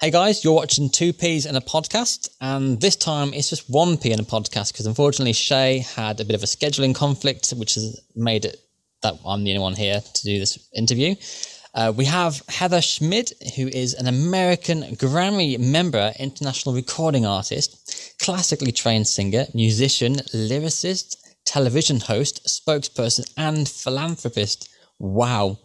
Hey guys, you're watching Two Peas in a podcast, and this time it's just one P in a podcast because unfortunately Shay had a bit of a scheduling conflict, which has made it that I'm the only one here to do this interview. Uh, we have Heather Schmid, who is an American Grammy member, international recording artist, classically trained singer, musician, lyricist, television host, spokesperson, and philanthropist. Wow.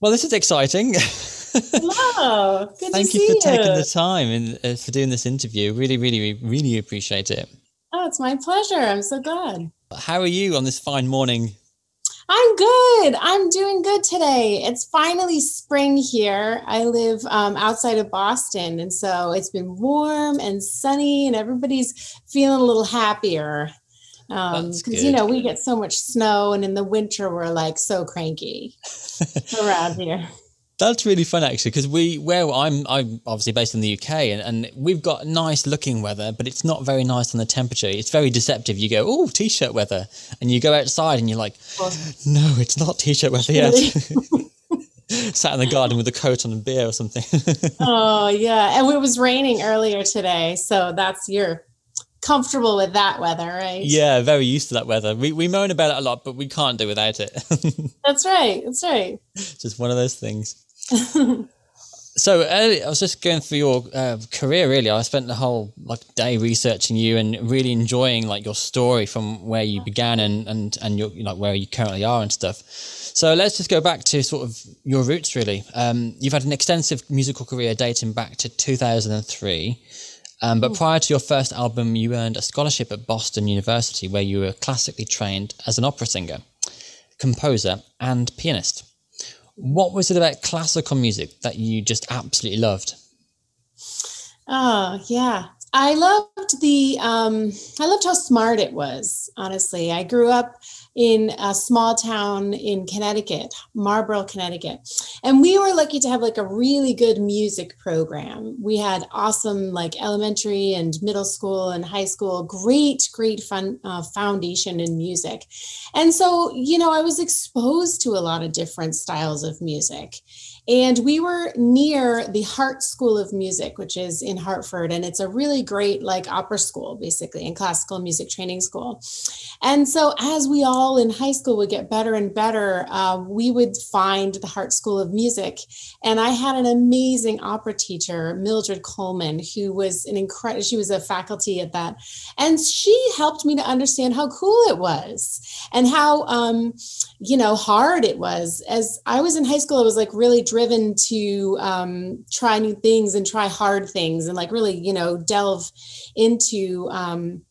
Well, this is exciting. Hello. Good Thank you for taking the time and uh, for doing this interview. Really, really, really appreciate it. Oh, it's my pleasure. I'm so glad. How are you on this fine morning? I'm good. I'm doing good today. It's finally spring here. I live um, outside of Boston, and so it's been warm and sunny, and everybody's feeling a little happier. Because you know we get so much snow, and in the winter we're like so cranky around here. That's really fun actually, because we where I'm I'm obviously based in the UK and, and we've got nice looking weather, but it's not very nice on the temperature. It's very deceptive. You go, oh, t-shirt weather, and you go outside and you're like, no, it's not t-shirt weather yet. Sat in the garden with a coat on and beer or something. oh yeah, and it was raining earlier today, so that's you're comfortable with that weather, right? yeah, very used to that weather. We we moan about it a lot, but we can't do without it. That's right. That's right. Just one of those things. So early, I was just going through your uh, career. Really, I spent the whole like day researching you and really enjoying like your story from where you began and and and your like where you currently are and stuff. So let's just go back to sort of your roots. Really, um, you've had an extensive musical career dating back to two thousand and three. Um, but prior to your first album, you earned a scholarship at Boston University, where you were classically trained as an opera singer, composer, and pianist. What was it about classical music that you just absolutely loved? Oh yeah. I loved the um I loved how smart it was, honestly. I grew up in a small town in Connecticut, Marlborough, Connecticut. And we were lucky to have like a really good music program. We had awesome like elementary and middle school and high school, great, great fun uh, foundation in music. And so, you know, I was exposed to a lot of different styles of music. And we were near the Hartt School of Music, which is in Hartford. And it's a really great, like, opera school, basically, and classical music training school. And so, as we all in high school would get better and better, uh, we would find the Hartt School of Music. And I had an amazing opera teacher, Mildred Coleman, who was an incredible, she was a faculty at that. And she helped me to understand how cool it was and how, um, you know, hard it was. As I was in high school, I was like really driven to um, try new things and try hard things and like really, you know, delve into, um,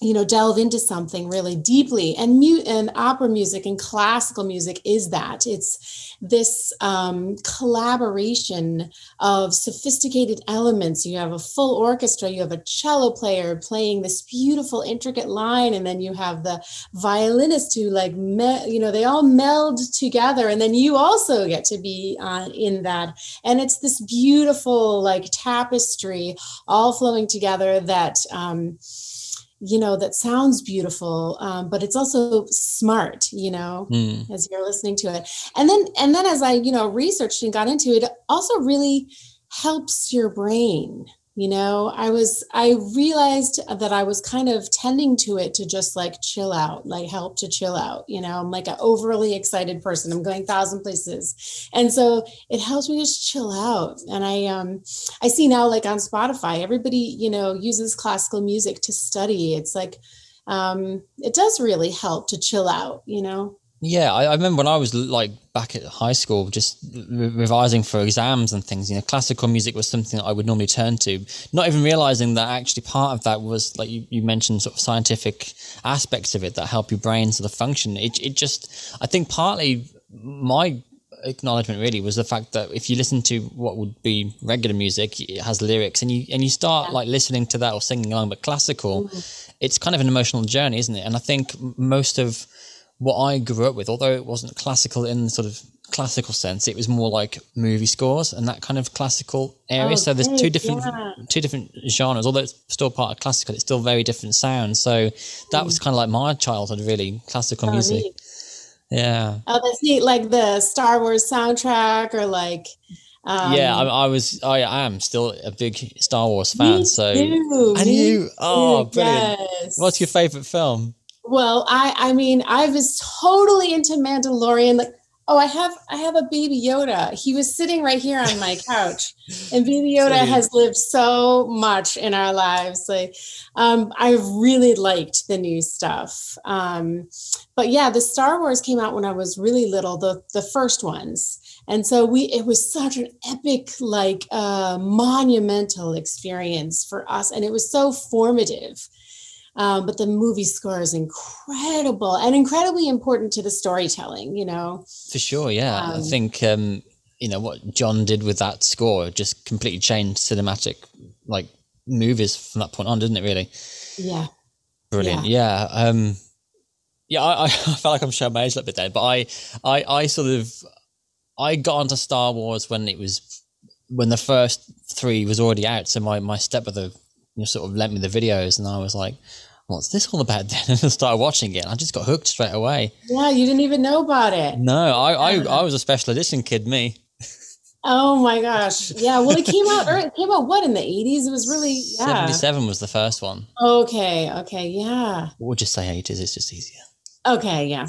you know, delve into something really deeply. And mute and opera music and classical music is that it's this um, collaboration of sophisticated elements. You have a full orchestra, you have a cello player playing this beautiful, intricate line, and then you have the violinist who, like, me- you know, they all meld together, and then you also get to be uh, in that. And it's this beautiful, like, tapestry all flowing together that. Um, you know that sounds beautiful um, but it's also smart you know Mm. as you're listening to it and then and then as i you know researched and got into it it also really helps your brain you know i was i realized that i was kind of tending to it to just like chill out like help to chill out you know? I'm like an overly excited person. I'm going thousand places. And so it helps me just chill out. And i um i see now like on spotify everybody you know uses classical music to study. It's like um it does really help to chill out you know Yeah, I, I remember when I was like back at high school, just re- revising for exams and things. You know, classical music was something that I would normally turn to, not even realizing that actually part of that was like you, you mentioned, sort of scientific aspects of it that help your brain sort of function. It it just, I think, partly my acknowledgement really was the fact that if you listen to what would be regular music, it has lyrics, and you and you start Yeah. like listening to that or singing along. But classical, mm-hmm. it's kind of an emotional journey, isn't it? And I think most of what I grew up with, although it wasn't classical in the sort of classical sense, it was more like movie scores and that kind of classical area. Oh, so there's two different yeah. two different genres. Although it's still part of classical, it's still very different sounds. So that was kind of like my childhood, really, classical Mm. Oh, music. neat. Yeah. Oh, that's neat. Like the Star Wars soundtrack or like Um, yeah, I, I was. I am still a big Star Wars fan. so too, and you, oh, brilliant! yes. What's your favorite film? Well, I I mean, I was totally into Mandalorian. Like, oh, I have I have a baby Yoda. He was sitting right here on my couch, and baby Yoda has lived so much in our lives. Like, um, I really liked the new stuff. Um, but yeah, the Star Wars came out when I was really little, the the first ones. And so we it was such an epic, like uh monumental experience for us. And it was so formative. Um, but the movie score is incredible and incredibly important to the storytelling, you know. For sure, yeah. I Um, think um, you know what John did with that score just completely changed cinematic like movies from that point on, didn't it? Really Yeah. brilliant. Yeah. Um, yeah. I, I felt like I'm showing my age a little bit there, but I, I, I sort of, I got onto Star Wars when it was when the first three was already out. So my my stepbrother, you know, sort of lent me the videos, and I was like. What's this all about then? And I started watching it. And I just got hooked straight away. Yeah, you didn't even know about it. No, I, I, I was a special edition kid, me. Oh my gosh. Yeah. Well, it came out, or it came out what in the 80s? It was really, yeah. 77 was the first one. Okay. Okay. Yeah. We'll just say 80s, it's just easier. Okay, yeah.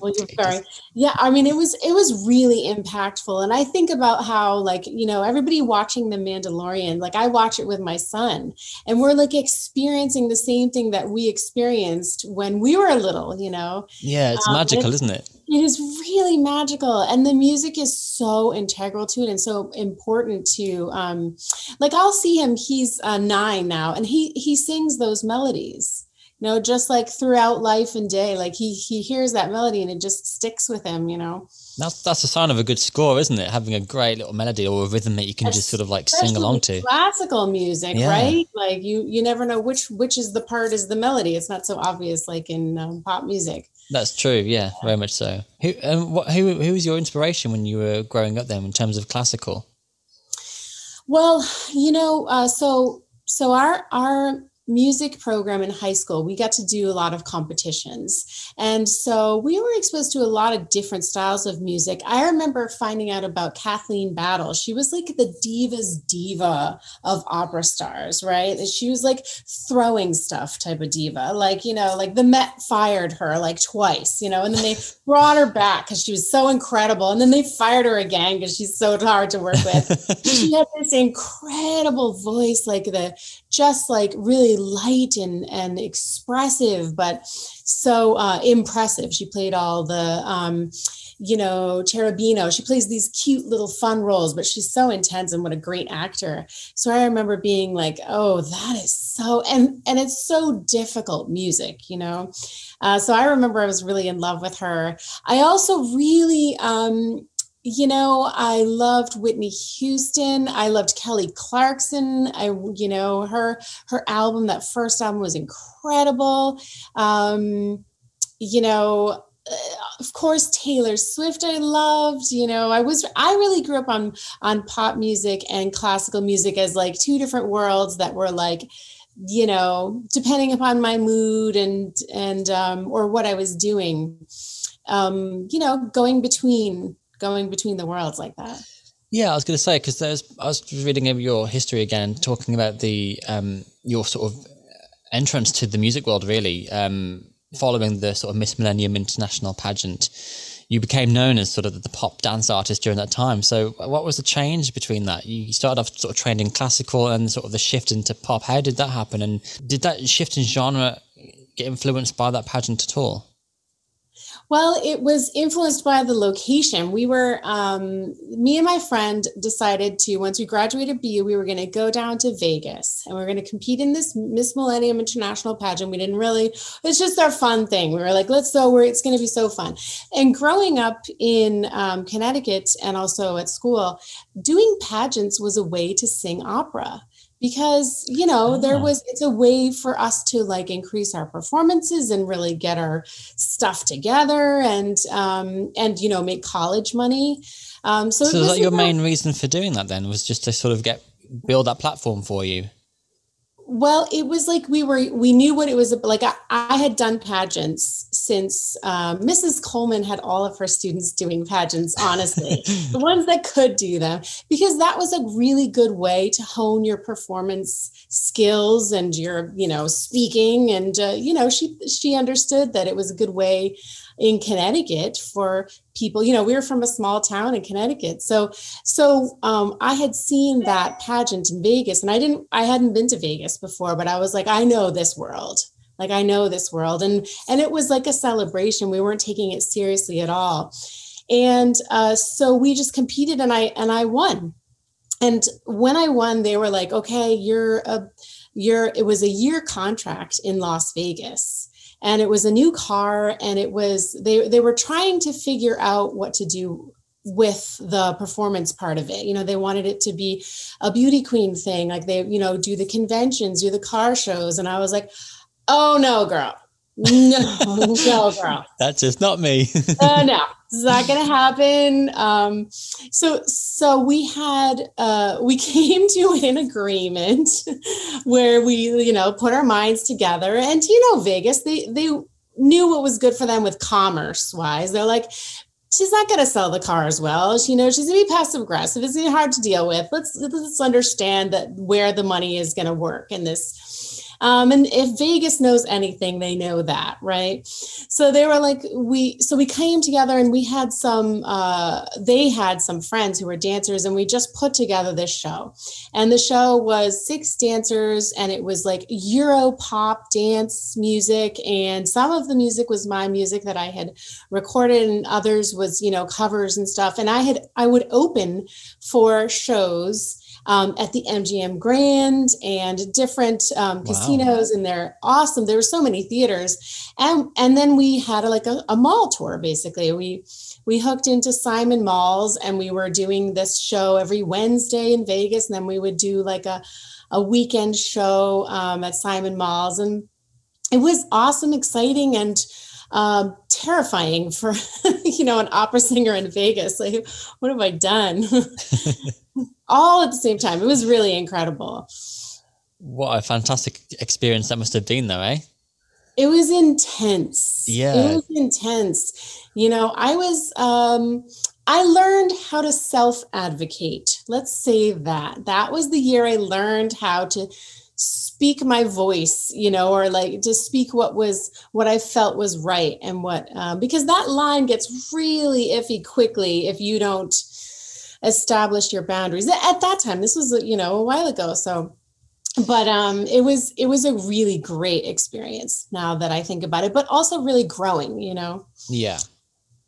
Well, you're very, yeah. I mean, it was it was really impactful, and I think about how, like, you know, everybody watching The Mandalorian, like, I watch it with my son, and we're like experiencing the same thing that we experienced when we were little. You know, Yeah, it's Um, magical, it's- isn't it? it is really magical, and the music is so integral to it and so important to, um, like, I'll see him. He's uh, nine now, and he he sings those melodies know just like throughout life and day like he he hears that melody and it just sticks with him you know That's that's a sign of a good score, isn't it? Having a great little melody or a rhythm that you can just sort of like sing along to. classical music Yeah. right like you you never know which which is the part is the melody it's not so obvious like in um, pop music That's true. Yeah, very much so. Who um, what who who was your inspiration when you were growing up then in terms of classical? well you know uh, so so our our music program in high school we got to do a lot of competitions. And so we were exposed to a lot of different styles of music. I remember finding out about kathleen battle. She was like the diva's diva of opera stars right? She was like throwing stuff type of diva. Like you know like the met fired her like twice you know? And then they brought her back because she was so incredible. And then they fired her again because she's so hard to work with. She had this incredible voice like the just like really light and and expressive but so uh impressive. She played all the um you know cherubino. She plays these cute little fun roles but she's so intense and what a great actor. So i remember being like oh that is so and and it's so difficult music you know? Uh, so i remember i was really in love with her. I also really um you know, I loved Whitney Houston. I loved Kelly Clarkson. I, you know, her her album, that first album was incredible. Um, you know, uh, of course, Taylor Swift. I loved. You know, I was I really grew up on on pop music and classical music as like two different worlds that were like you know depending upon my mood and and um or what i was doing um you know going between going between the worlds like that. Yeah, I was going to say because there's I was reading your history again, talking about the um your sort of entrance to the music world. Really, um, following the sort of Miss Millennium International pageant, you became known as sort of the pop dance artist during that time. So, what was the change between that? You started off sort of trained in classical and sort of the shift into pop. How did that happen? And did that shift in genre get influenced by that pageant at all? Well, it was influenced by the location. We were, um, me and my friend decided to, once we graduated BU, we were going to go down to Vegas and we are going to compete in this Miss Millennium International pageant. We didn't really, it's just our fun thing. We were like, let's go, it's going to be so fun. And growing up in um, Connecticut and also at school, doing pageants was a way to sing opera because you know there was it's a way for us to like increase our performances and really get our stuff together and um and you know make college money um so, So, it was was that your about- main reason for doing that? Then was just to sort of get build that platform for you. well it was like we were we knew what it was like I, I had done pageants since um, Mrs. Coleman had all of her students doing pageants, honestly, the ones that could do them, because that was a really good way to hone your performance skills and your, you know, speaking. And, uh, you know, she, she understood that it was a good way in Connecticut for people. You know, we were from a small town in Connecticut, so so um, I had seen that pageant in Vegas, and I didn't, I hadn't been to Vegas before, but I was like, I know this world. Like I know this world, and and it was like a celebration. We weren't taking it seriously at all, and uh, so we just competed, and I and I won. And when I won, they were like, "Okay, you're a, you're." It was a year contract in Las Vegas, and it was a new car and it was they they were trying to figure out what to do with the performance part of it you know they wanted it to be a beauty queen thing like they you know do the conventions do the car shows and i was like oh no girl. No no girl. That's just not me. Uh, no. It's not gonna happen. Um so so we had uh we came to an agreement where we you know put our minds together. And you know vegas? They they knew what was good for them with commerce wise. They're like she's not going to sell the car as well. She, you know, she's going to be passive aggressive. It's going to be hard to deal with. Let's let's understand that where the money is going to work in this um, and if Vegas knows anything, they know that, right? So they were like, we, so we came together and we had some, uh, they had some friends who were dancers and we just put together this show. And the show was six dancers and it was like Euro pop dance music. And some of the music was my music that I had recorded and others was, you know, covers and stuff. And I had, I would open for shows um, at the MGM Grand and different um, wow. casinos, and they're awesome. There were so many theaters, and and then we had a, like a, a mall tour. Basically, we we hooked into Simon Malls, and we were doing this show every Wednesday in Vegas, and then we would do like a a weekend show um, at Simon Malls, and it was awesome, exciting, and um, terrifying for you know an opera singer in Vegas. Like, what have I done? All at the same time. It was really incredible. What a fantastic experience that must have been, though, eh? It was intense. Yeah, it was intense. You know, I was. um I learned how to self advocate. Let's say that. That was the year I learned how to speak my voice you know or like to speak what was what i felt was right and what um, because that line gets really iffy quickly if you don't establish your boundaries. At that time this was you know a while ago so but um it was it was a really great experience now that i think about it but also really growing you know? Yeah.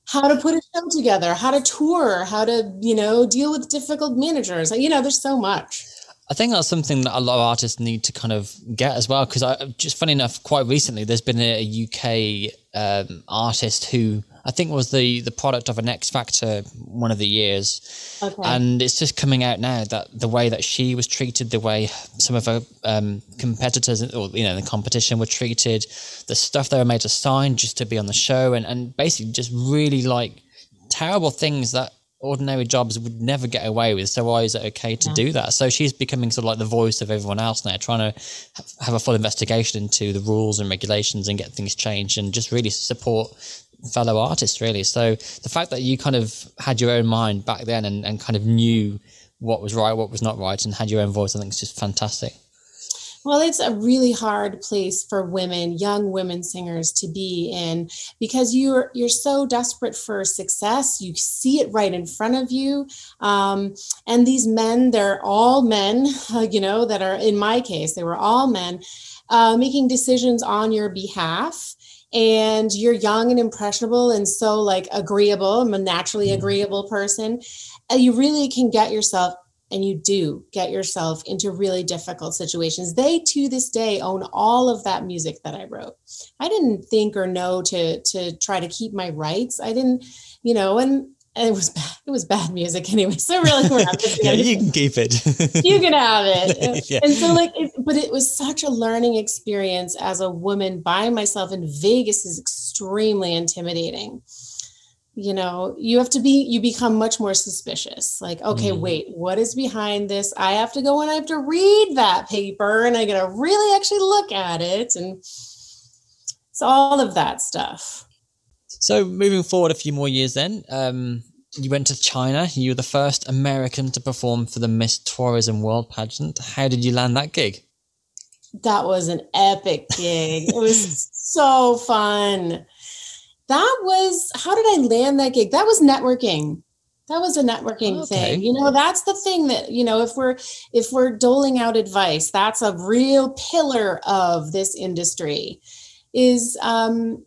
How to put a show together how to tour how to you know deal with difficult managers. You know there's so much. I think that's something that a lot of artists need to kind of get as well. Because I just funny enough, quite recently, there's been a, a UK um, artist who I think was the the product of an X Factor one of the years, okay. and it's just coming out now that the way that she was treated, the way some of her um, competitors or you know the competition were treated, the stuff they were made to sign just to be on the show, and and basically just really like terrible things that ordinary jobs would never get away with. So why is it okay to yeah. do that? So she's becoming sort of like the voice of everyone else now, trying to have a full investigation into the rules and regulations and get things changed and just really support fellow artists really. So the fact that you kind of had your own mind back then and, and kind of knew what was right, what was not right and had your own voice, I think is just fantastic. Well, it's a really hard place for women, young women singers to be in because you're you're so desperate for success. You see it right in front of you, um, and these men, they're all men, you know, that are in my case, they were all men uh, making decisions on your behalf and you're young and impressionable and so like agreeable i'm a naturally mm-hmm. agreeable person and you really can get yourself and you do get yourself into really difficult situations. They to this day own all of that music that I wrote. I didn't think or know to to try to keep my rights. I didn't, you know, and, it was bad. It was bad music anyway. So really, we're not yeah, you can keep it. you can have it. yeah. And so, like, it, but it was such a learning experience as a woman by myself. in Vegas is extremely intimidating you know you have to be you become much more suspicious like okay mm. wait what is behind this i have to go and i have to read that paper and i gotta really actually look at it and it's all of that stuff So moving forward a few more years, then um, you went to China. You were the first American to perform for the Miss Tourism World Pageant. How did you land that gig? That was an epic gig. it was so fun. That was how did I land that gig? That was networking that was a networking okay. thing you know that's the thing that you know if we're if we're doling out advice that's a real pillar of this industry is um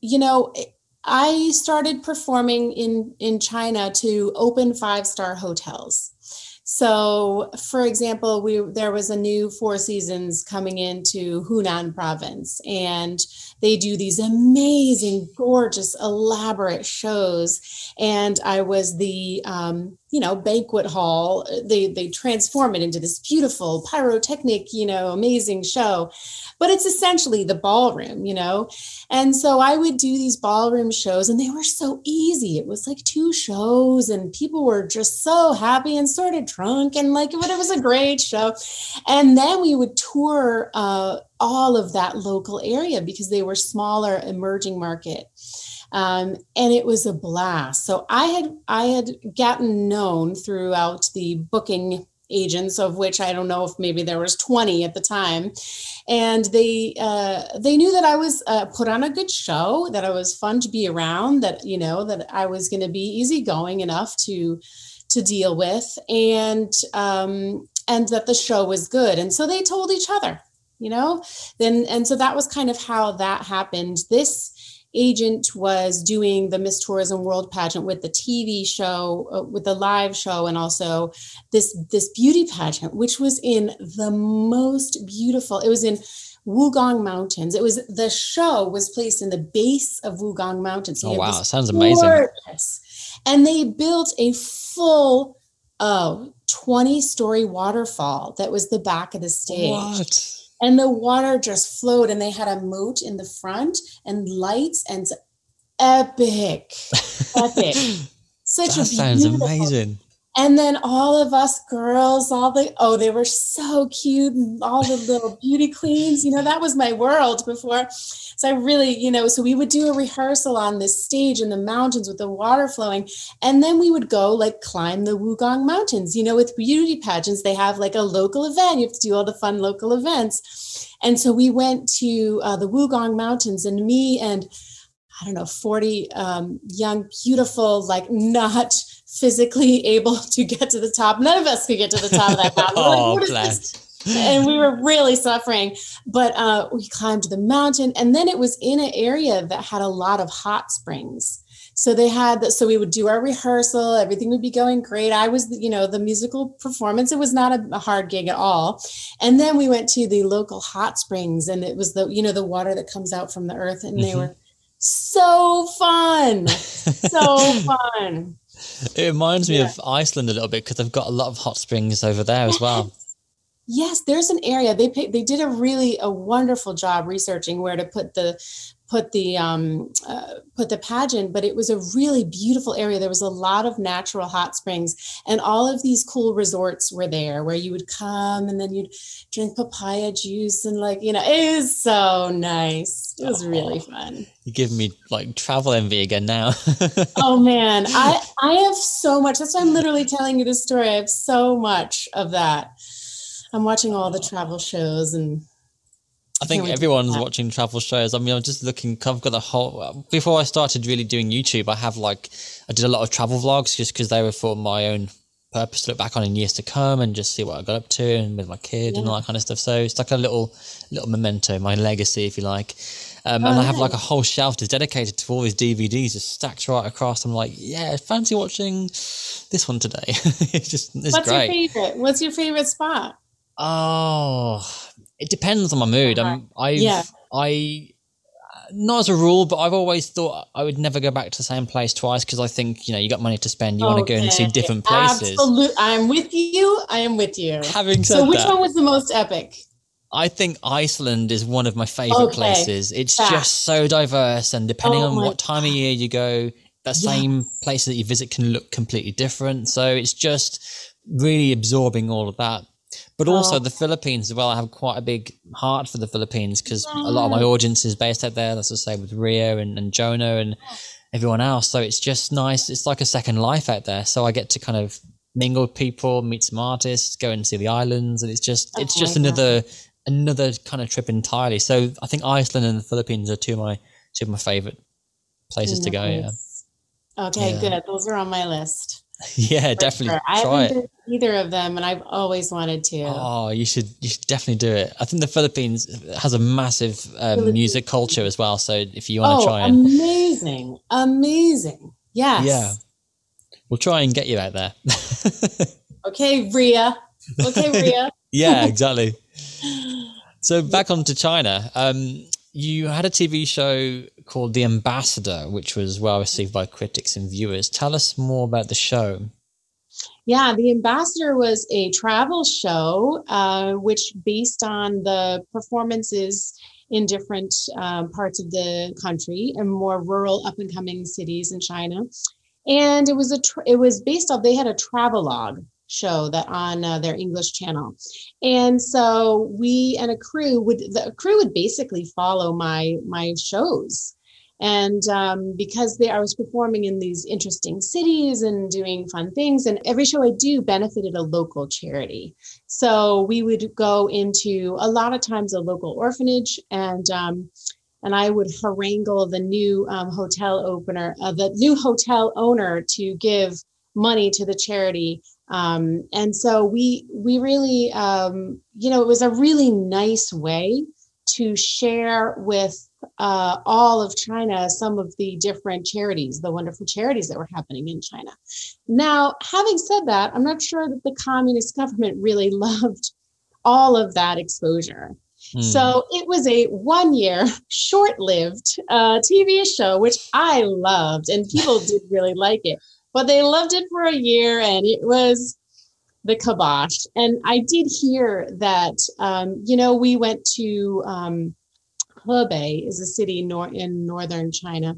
you know i started performing in in china to open five star hotels so, for example, we there was a new Four Seasons coming into Hunan province, and they do these amazing, gorgeous, elaborate shows. And I was the um, you know banquet hall. They they transform it into this beautiful pyrotechnic, you know, amazing show but it's essentially the ballroom, you know? And so I would do these ballroom shows and they were so easy. It was like two shows and people were just so happy and sort of drunk and like, but it was a great show. And then we would tour uh, all of that local area because they were smaller emerging market. Um, and it was a blast. So I had I had gotten known throughout the booking agents of which i don't know if maybe there was 20 at the time. And they uh, they knew that i was uh, put on a good show that i was fun to be around that you know that i was going to be easygoing enough to to deal with and um, and that the show was good. And so they told each other you know? Then and so that was kind of how that happened. This agent was doing the Miss Tourism World pageant with the TV show, uh, with the live show, and also this this beauty pageant, which was in the most beautiful. It was in Wugong Mountains. It was the show was placed in the base of Wugong Mountains. oh wow, sounds amazing! And they built a full oh 20 story waterfall that was the back of the stage. What? And the water just flowed and they had a moat in the front and lights and epic epic. Such that a sounds amazing and then all of us girls all the oh they were so cute and all the little beauty queens you know that was my world before. So i really you know so we would do a rehearsal on this stage in the mountains with the water flowing. And then we would go like climb the wugong mountains you know with beauty pageants. They have like a local event. You have to do all the fun local events. And so we went to uh, the wugong mountains and me and I don't know, 40 um, young, beautiful, like not physically able to get to the top. None of us could get to the top of that mountain. oh, like, bless. and we were really suffering but uh, we climbed the mountain and then it was in an area that had a lot of hot springs so they had so we would do our rehearsal everything would be going great i was you know the musical performance it was not a, a hard gig at all and then we went to the local hot springs and it was the you know the water that comes out from the earth and mm-hmm. they were so fun so fun it reminds me yeah. of Iceland a little bit because they've got a lot of hot springs over there as well. Yes, there's an area they they did a really a wonderful job researching where to put the put the um, uh, put the pageant, but it was a really beautiful area. There was a lot of natural hot springs, and all of these cool resorts were there where you would come and then you'd drink papaya juice and like you know it was so nice. It was oh, really fun. You give me like travel envy again now. oh man, I I have so much. That's why I'm literally telling you this story. I have so much of that. I'm watching all the travel shows and I think everyone's watching travel shows. I mean, I'm just looking. I've got a whole. Before I started really doing YouTube, I have like I did a lot of travel vlogs just because they were for my own purpose to look back on in years to come and just see what I got up to and with my kid yeah. and all that kind of stuff. So it's like a little little memento, my legacy, if you like. Um, oh, and I have like a whole shelf that's dedicated to all these DVDs, just stacked right across. I'm like, yeah, fancy watching this one today. it's just it's What's great. your favorite? What's your favorite spot? Oh, it depends on my mood. I'm, I've, yeah. I, not as a rule, but I've always thought I would never go back to the same place twice because I think you know you got money to spend. You want to go and see different places. Absolutely, I'm with you. I am with you. Having said so, which that, one was the most epic? I think Iceland is one of my favorite okay. places. It's just so diverse, and depending oh on what time of year you go, that same place that you visit can look completely different. So it's just really absorbing all of that. But oh. also Oh. the Philippines as well. I have quite a big heart for the Philippines because a lot of my audience is based out there. That's to say with Ria and, and Jonah and oh. everyone else. So it's just nice. It's like a second life out there. So I get to kind of mingle with people, meet some artists, go and see the islands, and it's just it's Oh just another another kind of trip entirely. So I think Iceland and the Philippines are two of my two of my favorite places to go. Yeah, Okay, Yeah. good. Those are on my list. yeah, for definitely sure. I haven't been either of them, and I've always wanted to. Oh, you should you should definitely do it. I think the Philippines has a massive um, music culture as well. So if you want to oh, try it, amazing, amazing. Yes. Yeah. we'll try and get you out there. Okay, Ria. Okay, Ria. yeah, exactly. So back on to China. Um, you had a TV show called The Ambassador, which was well received by critics and viewers. Tell us more about the show. Yeah, The Ambassador was a travel show, uh, which based on the performances in different um, parts of the country and more rural, up and coming cities in China. And it was a tr- it was based off. They had a travelogue show that on uh, their English channel, and so we and a crew would the crew would basically follow my my shows and um, because they, I was performing in these interesting cities and doing fun things, and every show I do benefited a local charity. So we would go into a lot of times a local orphanage, and um, and I would harangle the new um, hotel opener, uh, the new hotel owner, to give money to the charity. Um, and so we we really, um, you know, it was a really nice way to share with uh, all of China some of the different charities, the wonderful charities that were happening in China. Now, having said that, I'm not sure that the communist government really loved all of that exposure. Hmm. So it was a one year, short lived uh, TV show, which I loved, and people did really like it. But they loved it for a year, and it was the kibosh. And I did hear that, um, you know, we went to um, Hebei, is a city nor- in northern China.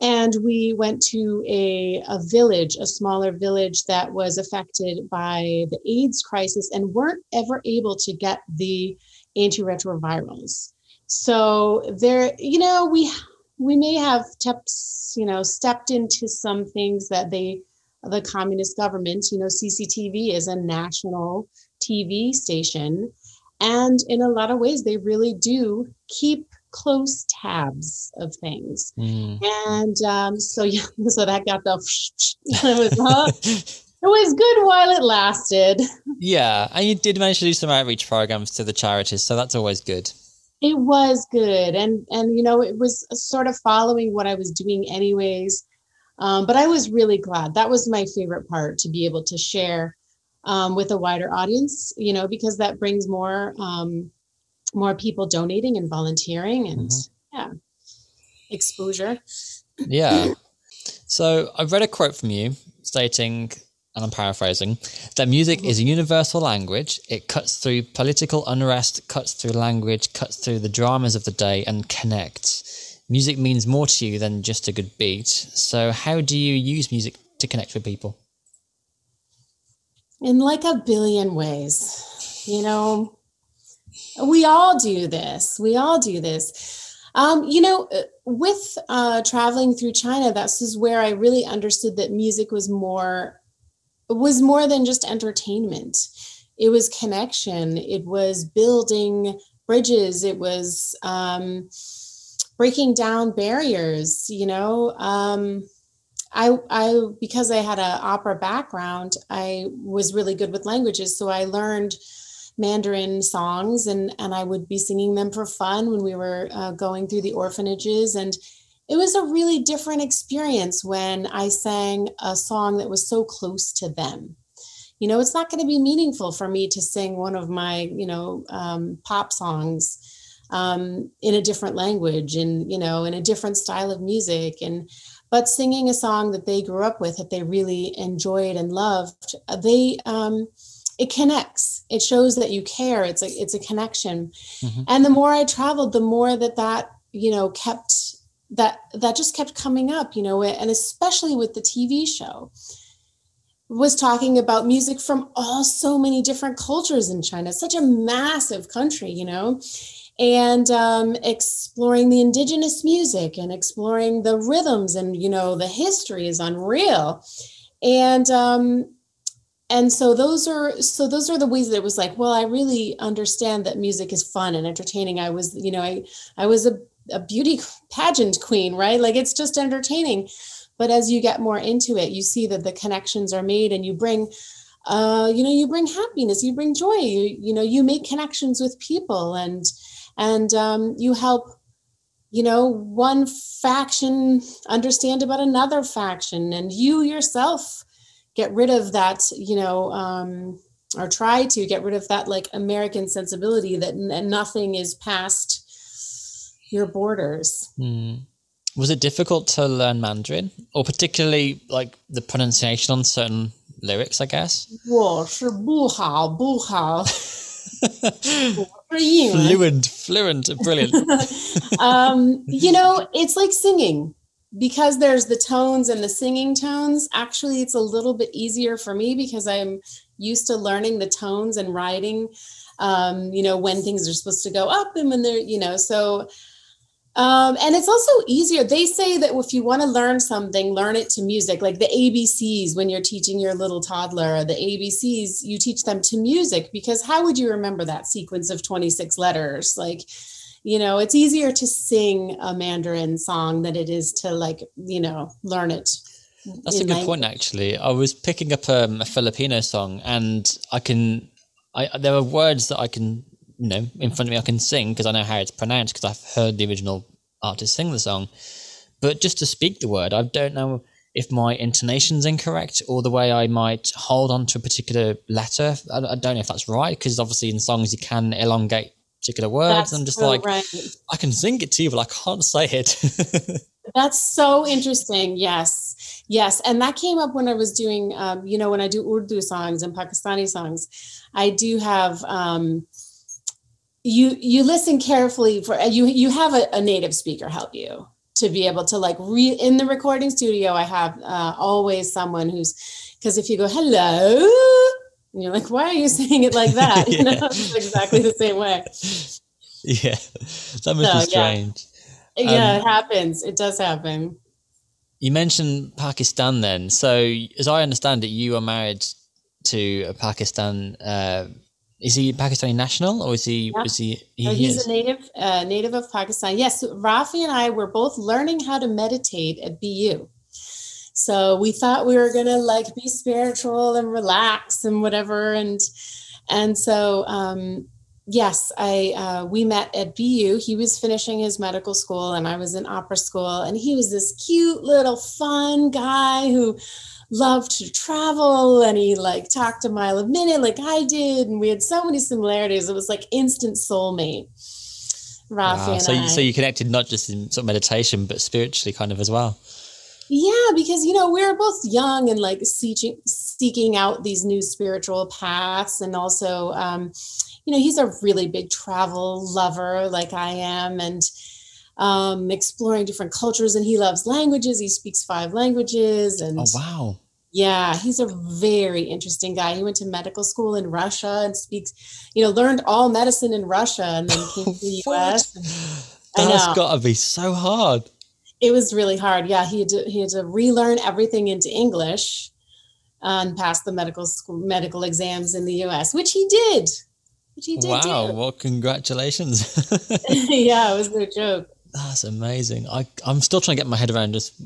And we went to a, a village, a smaller village that was affected by the AIDS crisis and weren't ever able to get the antiretrovirals. So there, you know, we we may have steps, you know, stepped into some things that they, the communist government, you know, CCTV is a national TV station, and in a lot of ways, they really do keep close tabs of things. Hmm. And um, so yeah, so that got the it was uh, it was good while it lasted. yeah, and you did manage to do some outreach programs to the charities, so that's always good. It was good, and and you know it was sort of following what I was doing anyways. Um, but I was really glad. That was my favorite part to be able to share um, with a wider audience. You know, because that brings more um, more people donating and volunteering, and yeah, exposure. Yeah. So I've read a quote from you stating, and I'm paraphrasing, that music is a universal language. It cuts through political unrest, cuts through language, cuts through the dramas of the day, and connects. Music means more to you than just a good beat. So, how do you use music to connect with people? In like a billion ways. You know, we all do this. We all do this. Um, you know, uh, with uh, traveling through China, this is where I really understood that music was more was more than just entertainment. It was connection. It was building bridges. It was um, breaking down barriers. You know, um, I, I because I had an opera background, I was really good with languages, so I learned Mandarin songs, and and I would be singing them for fun when we were uh, going through the orphanages, and it was a really different experience when I sang a song that was so close to them. You know, it's not going to be meaningful for me to sing one of my, you know, um, pop songs um, in a different language and you know in a different style of music. And but singing a song that they grew up with that they really enjoyed and loved uh, they um, it connects. It shows that you care. It's a it's a connection. Mhm. and the more i traveled the more that that you know kept that that just kept coming up you know and especially with the tv show. Was talking about music from all so many different cultures in China. It's such a massive country, you know, and um, exploring the indigenous music and exploring the rhythms and you know the history is unreal, and um, and so those are so those are the ways that it was like well i really understand that music is fun and entertaining. I was you know i i was a, a beauty pageant queen right? Like it's just entertaining. But as you get more into it you see that the connections are made and you bring uh, you know you bring happiness you bring joy you, you know you make connections with people. And and um, you help you know one faction understand about another faction and you yourself get rid of that, you know, um, or try to get rid of that like American sensibility that n- nothing is past your borders. Mm. Was it difficult to learn Mandarin, or particularly like the pronunciation on certain lyrics? I guess. you, fluent, fluent, brilliant. um, you know, it's like singing because there's the tones and the singing tones. Actually, it's a little bit easier for me because I'm used to learning the tones and writing. Um, you know, when things are supposed to go up and when they're, you know, so um, and it's also easier. They say that if you want to learn something learn it to music like the abcs when you're teaching your little toddler the abcs you teach them to music because how would you remember that sequence of 26 letters? Like you know it's easier to sing a mandarin song than it is to like you know learn it that's a good point actually. I was picking up um, a filipino song and i can i there are words that i can you know in front of me i can sing because i know how it's pronounced because i've heard the original artist sing the song but just to speak the word i don't know if my intonation's incorrect or the way I might hold on to a particular letter. I, I don't know if that's right because obviously in songs you can elongate particular words. That's I'm just so like, right. I can sing it to you, but I can't say it. That's so interesting. Yes. Yes. And that came up when I was doing, um, you know, when I do Urdu songs and Pakistani songs, I do have, um, you, you listen carefully for, you, you have a, a native speaker help you to be able to like re in the recording studio. I have uh, always someone who's, because if you go, hello, and you're like, why are you saying it like that? yeah. You know, exactly the same way. Yeah, that must so, be strange. Yeah, yeah um, it happens. It does happen. You mentioned Pakistan then. So, as I understand it, you are married to a Pakistan. Uh, is he Pakistani national or is he? Yeah. Is he? he he's is. a native, uh, native of Pakistan. Yes, Rafi and I were both learning how to meditate at BU. So we thought we were gonna like be spiritual and relax and whatever. And and so um, yes, I uh, we met at BU. He was finishing his medical school, and I was in opera school. And he was this cute little fun guy who loved to travel, and he like talked a mile a minute like I did, and we had so many similarities. It was like instant soulmate. Rafi wow. so, you, so you connected not just in sort of meditation, but spiritually, kind of as well. Yeah, because you know we're both young and like seeking seeking out these new spiritual paths, and also, um, you know, he's a really big travel lover like I am, and um, exploring different cultures. And he loves languages. He speaks five languages. And oh wow, yeah, he's a very interesting guy. He went to medical school in Russia and speaks, you know, learned all medicine in Russia and then came to the US. That's got to be so hard it was really hard. Yeah, he had to, he had to relearn everything into English and pass the medical school medical exams in the U.S., which he did. Which he did. Wow! Do. Well, congratulations. yeah, it was no joke. That's amazing. I I'm still trying to get my head around just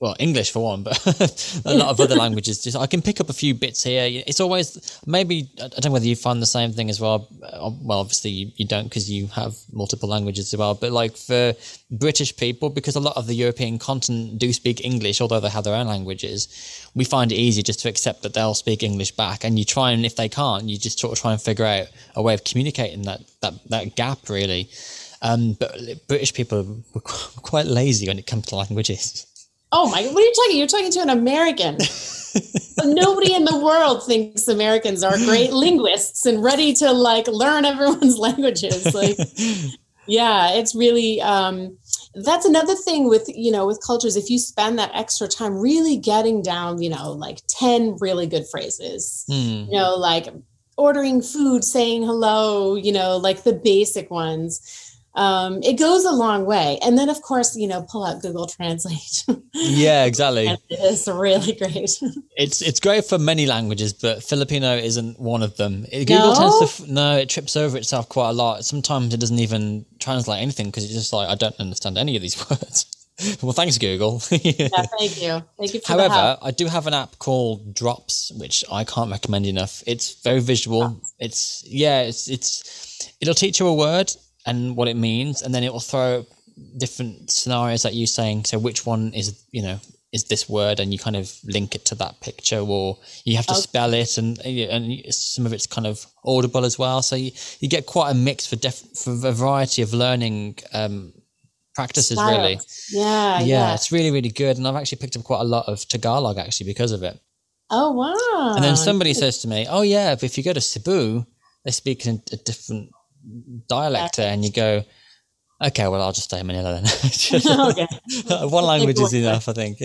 well, English for one, but a lot of other languages. Just I can pick up a few bits here. It's always maybe I don't know whether you find the same thing as well. Uh, well, obviously you, you don't because you have multiple languages as well. But like for British people, because a lot of the European continent do speak English, although they have their own languages, we find it easy just to accept that they'll speak English back. And you try and if they can't, you just sort of try and figure out a way of communicating that that that gap really. Um, but British people were quite lazy when it comes to languages. Oh my, what are you talking? You're talking to an American. Nobody in the world thinks Americans are great linguists and ready to like learn everyone's languages. Like, yeah, it's really um, that's another thing with you know with cultures. If you spend that extra time really getting down, you know, like ten really good phrases, Hmm. you know, like ordering food, saying hello, you know, like the basic ones. Um, it goes a long way. And then, of course, you know, pull out Google Translate. Yeah, exactly. It's really great. It's it's great for many languages, but Filipino isn't one of them. It- Google tends to no, it trips over itself quite a lot. Sometimes it doesn't even translate anything because it's just like I don't understand any of these words. well, thanks Google. yeah, thank you. Thank you However. I do have an app called Drops, which I can't recommend enough. It's very visual. It's yeah, it's it's it'll teach you a word and what it means, and then it will throw different scenarios at you saying, so which one is you know is this word, and you kind of link it to that picture, or you have to Okay. spell it, and and some of it's kind of audible as well. So you, you get quite a mix for def, for a variety of learning um, practices, really Yeah, yeah, yeah. it's really, really good. And I've actually picked up quite a lot of Tagalog actually because of it. Oh wow. And then somebody says to me, Oh, yeah, if you go to Cebu, they speak in a different dialect there. And you go, Okay, well, I'll just stay in Manila then. One language is enough, I think.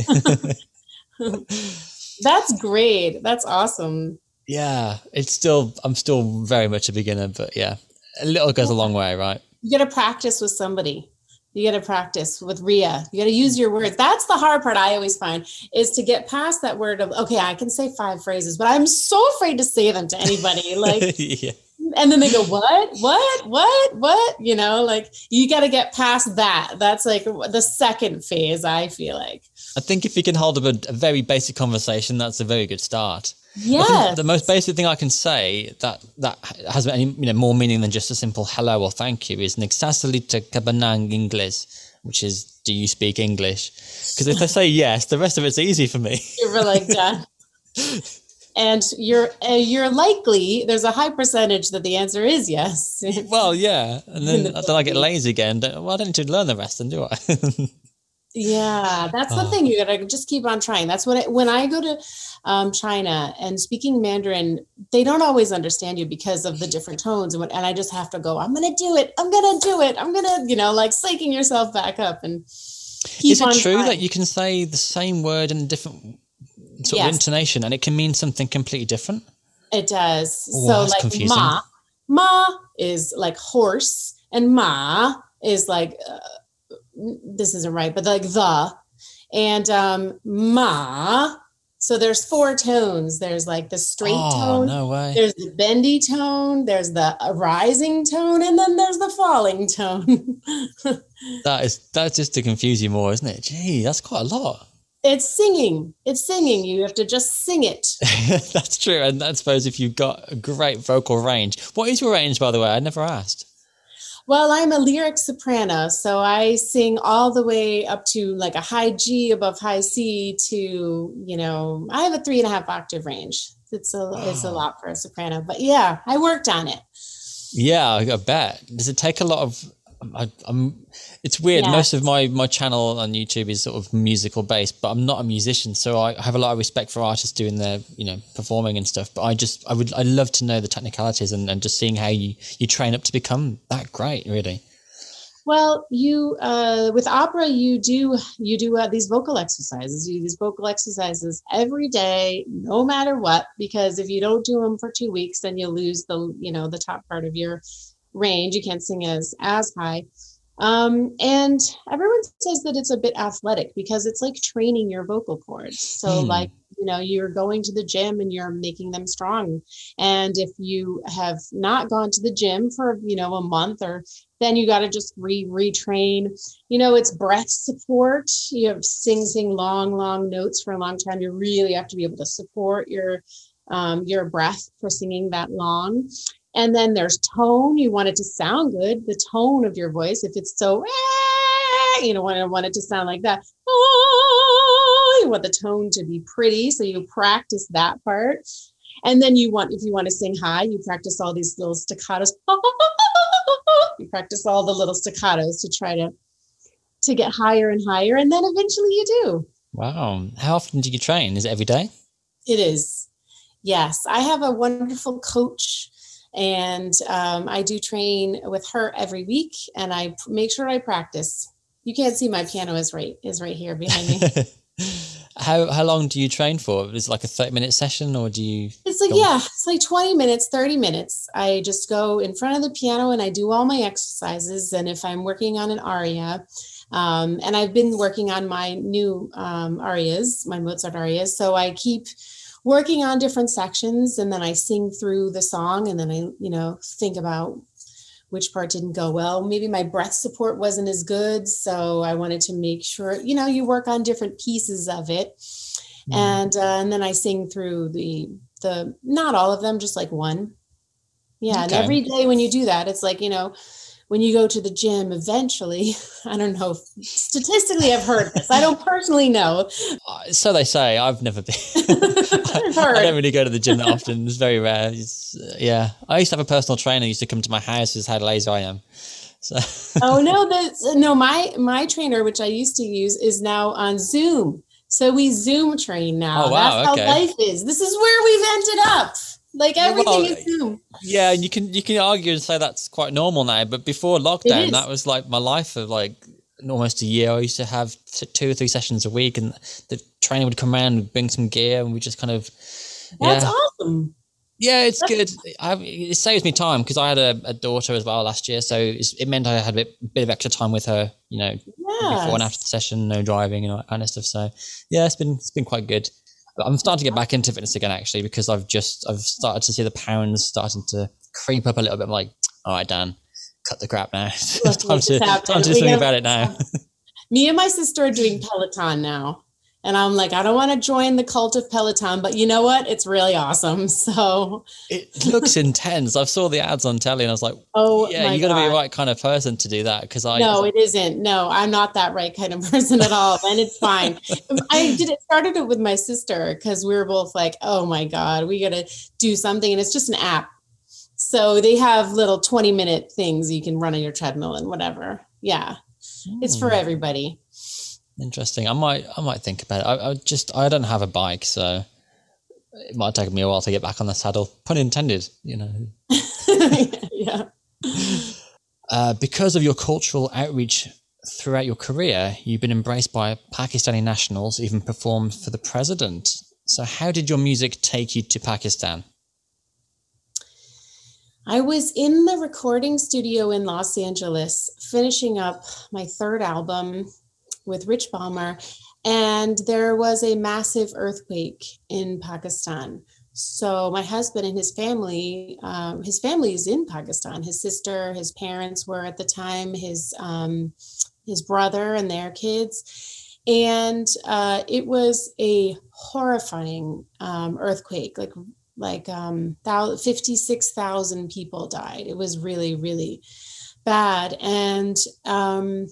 That's great. That's awesome. yeah, it's still, I'm still very much a beginner, but yeah, a little goes a long way, right? You got to practice with somebody. You got to practice with Ria. You got to use your words. That's the hard part I always find is to get past that word of, okay, I can say five phrases, but I'm so afraid to say them to anybody. Like, yeah. And then they go, what, what, what, what? You know, like you got to get past that. That's like the second phase, I feel like. I think if you can hold up a, a very basic conversation, that's a very good start. Yes. the most basic thing I can say that that has any you know more meaning than just a simple hello or thank you is nagsasalita ka ba ng English, which is do you speak English? Because if they say yes, the rest of it's easy for me. You're like done. And you're uh, you're likely there's a high percentage that the answer is yes. well, yeah, and then, the then I get lazy again. Well, I don't need to learn the rest, then do I? Yeah, that's the Oh. thing. You gotta just keep on trying. That's what I, when I go to um, China and speaking Mandarin, they don't always understand you because of the different tones and what. And I just have to go. I'm gonna do it. I'm gonna do it. I'm gonna, you know, like psyching yourself back up and keep is it true trying. that you can say the same word in different sort of intonation and it can mean something completely different? It does. So like confusing. ma, ma is like horse, and ma is like uh, this isn't right, but like the, and um ma. So there's four tones. There's like the straight oh, tone. no way. There's the bendy tone. There's the rising tone, and then there's the falling tone. That is that's just to confuse you more, isn't it? Gee, that's quite a lot. It's singing. It's singing. You have to just sing it. That's true. And I suppose if you've got a great vocal range, what is your range, by the way? I never asked. Well, I'm a lyric soprano, so I sing all the way up to like a high G above high C to, you know, I have a three and a half octave range. It's a it's a lot for a soprano, but yeah, I worked on it. Yeah, I I bet. Does it take a lot of? I, I'm. It's weird. Yeah. Most of my my channel on YouTube is sort of musical based, but I'm not a musician, so I have a lot of respect for artists doing their, you know, performing and stuff. But I just, I would, I love to know the technicalities and, and just seeing how you you train up to become that great. Really. Well, you uh, with opera, you do you do uh, these vocal exercises. You do these vocal exercises every day, no matter what. Because if you don't do them for two weeks, then you lose the you know the top part of your range. You can't sing as as high. Um, and everyone says that it's a bit athletic because it's like training your vocal cords. So Hmm. like you know you're going to the gym and you're making them strong. And if you have not gone to the gym for you know a month or then you got to just re retrain you know it's breath support you have sing sing long long notes for a long time you really have to be able to support your um, your breath for singing that long and then there's tone. You want it to sound good. The tone of your voice if it's so eh, you know want, want it to sound like that. Oh, you want the tone to be pretty so you practice that part. And then you want if you want to sing high you practice all these little staccatos. You practice all the little staccatos to try to to get higher and higher and then eventually you do. Wow. How often do you train? Is it every day? it is. Yes. I have a wonderful coach and um, I do train with her every week, and I make sure I practice. You can't see my piano is right is right here behind me. how how long do you train for? Is it like a thirty minute session, or do you? It's like yeah, it's like twenty minutes, thirty minutes. I just go in front of the piano and I do all my exercises. And if I'm working on an aria, um, and I've been working on my new um, arias, my Mozart arias, so I keep working on different sections and then I sing through the song and then I, you know, think about which part didn't go well. Maybe my breath support wasn't as good. So I wanted to make sure, you know, you work on different pieces of it. Mm. And uh, and then I sing through the the not all of them, just like one. Yeah. Okay. And every day when you do that, it's like, you know, when you go to the gym eventually i don't know statistically i've heard this i don't personally know uh, so they say i've never been I, don't really go to the gym that often. It's very rare. It's, uh, yeah. I used to have a personal trainer used to come to my house who's how lazy i am. So oh no the no my my trainer which i used to use is now on zoom. So we zoom train now. Oh, wow, that's okay. how life is. This is where we've ended up. Like everything well, is Zoom. Yeah, and you can you can argue and say that's quite normal now, but before lockdown, that was like my life of like almost a year. I used to have two or three sessions a week, and the trainer would come around and bring some gear, and we just kind of. That's yeah. awesome. Yeah, it's good. I, it saves me time because I had a, a, daughter as well last year, so it meant I had a bit, bit, of extra time with her. You know, yes. before and after the session, no driving and all that kind of stuff. So yeah, it's been it's been quite good. I'm starting to get back into fitness again actually because I've just I've started to see the pounds starting to creep up a little bit. I'm like, all right, Dan, cut the crap now. time to time to do something about it now. Me and my sister are doing Peloton now. And I'm like, I don't want to join the cult of Peloton, but you know what? It's really awesome. So it looks intense. I saw the ads on telly and I was like, oh, yeah, you got to be the right kind of person to do that. Because I, no, it isn't. No, I'm not that right kind of person at all. and it's fine. I did it, started it with my sister because we were both like, oh my God, we got to do something. And it's just an app. So they have little 20 minute things you can run on your treadmill and whatever. Yeah. It's for hmm. everybody. Interesting. I might I might think about it. I, I just I don't have a bike, so it might take me a while to get back on the saddle. Pun intended, you know. yeah. Uh, because of your cultural outreach throughout your career, you've been embraced by Pakistani nationals, even performed for the president. So, how did your music take you to Pakistan? I was in the recording studio in Los Angeles, finishing up my third album with Rich Balmer, and there was a massive earthquake in Pakistan. So my husband and his family, um, his family is in Pakistan. His sister, his parents were at the time, his um, his brother and their kids, and uh, it was a horrifying um, earthquake. Like like um, fifty six thousand people died. It was really really bad, and um,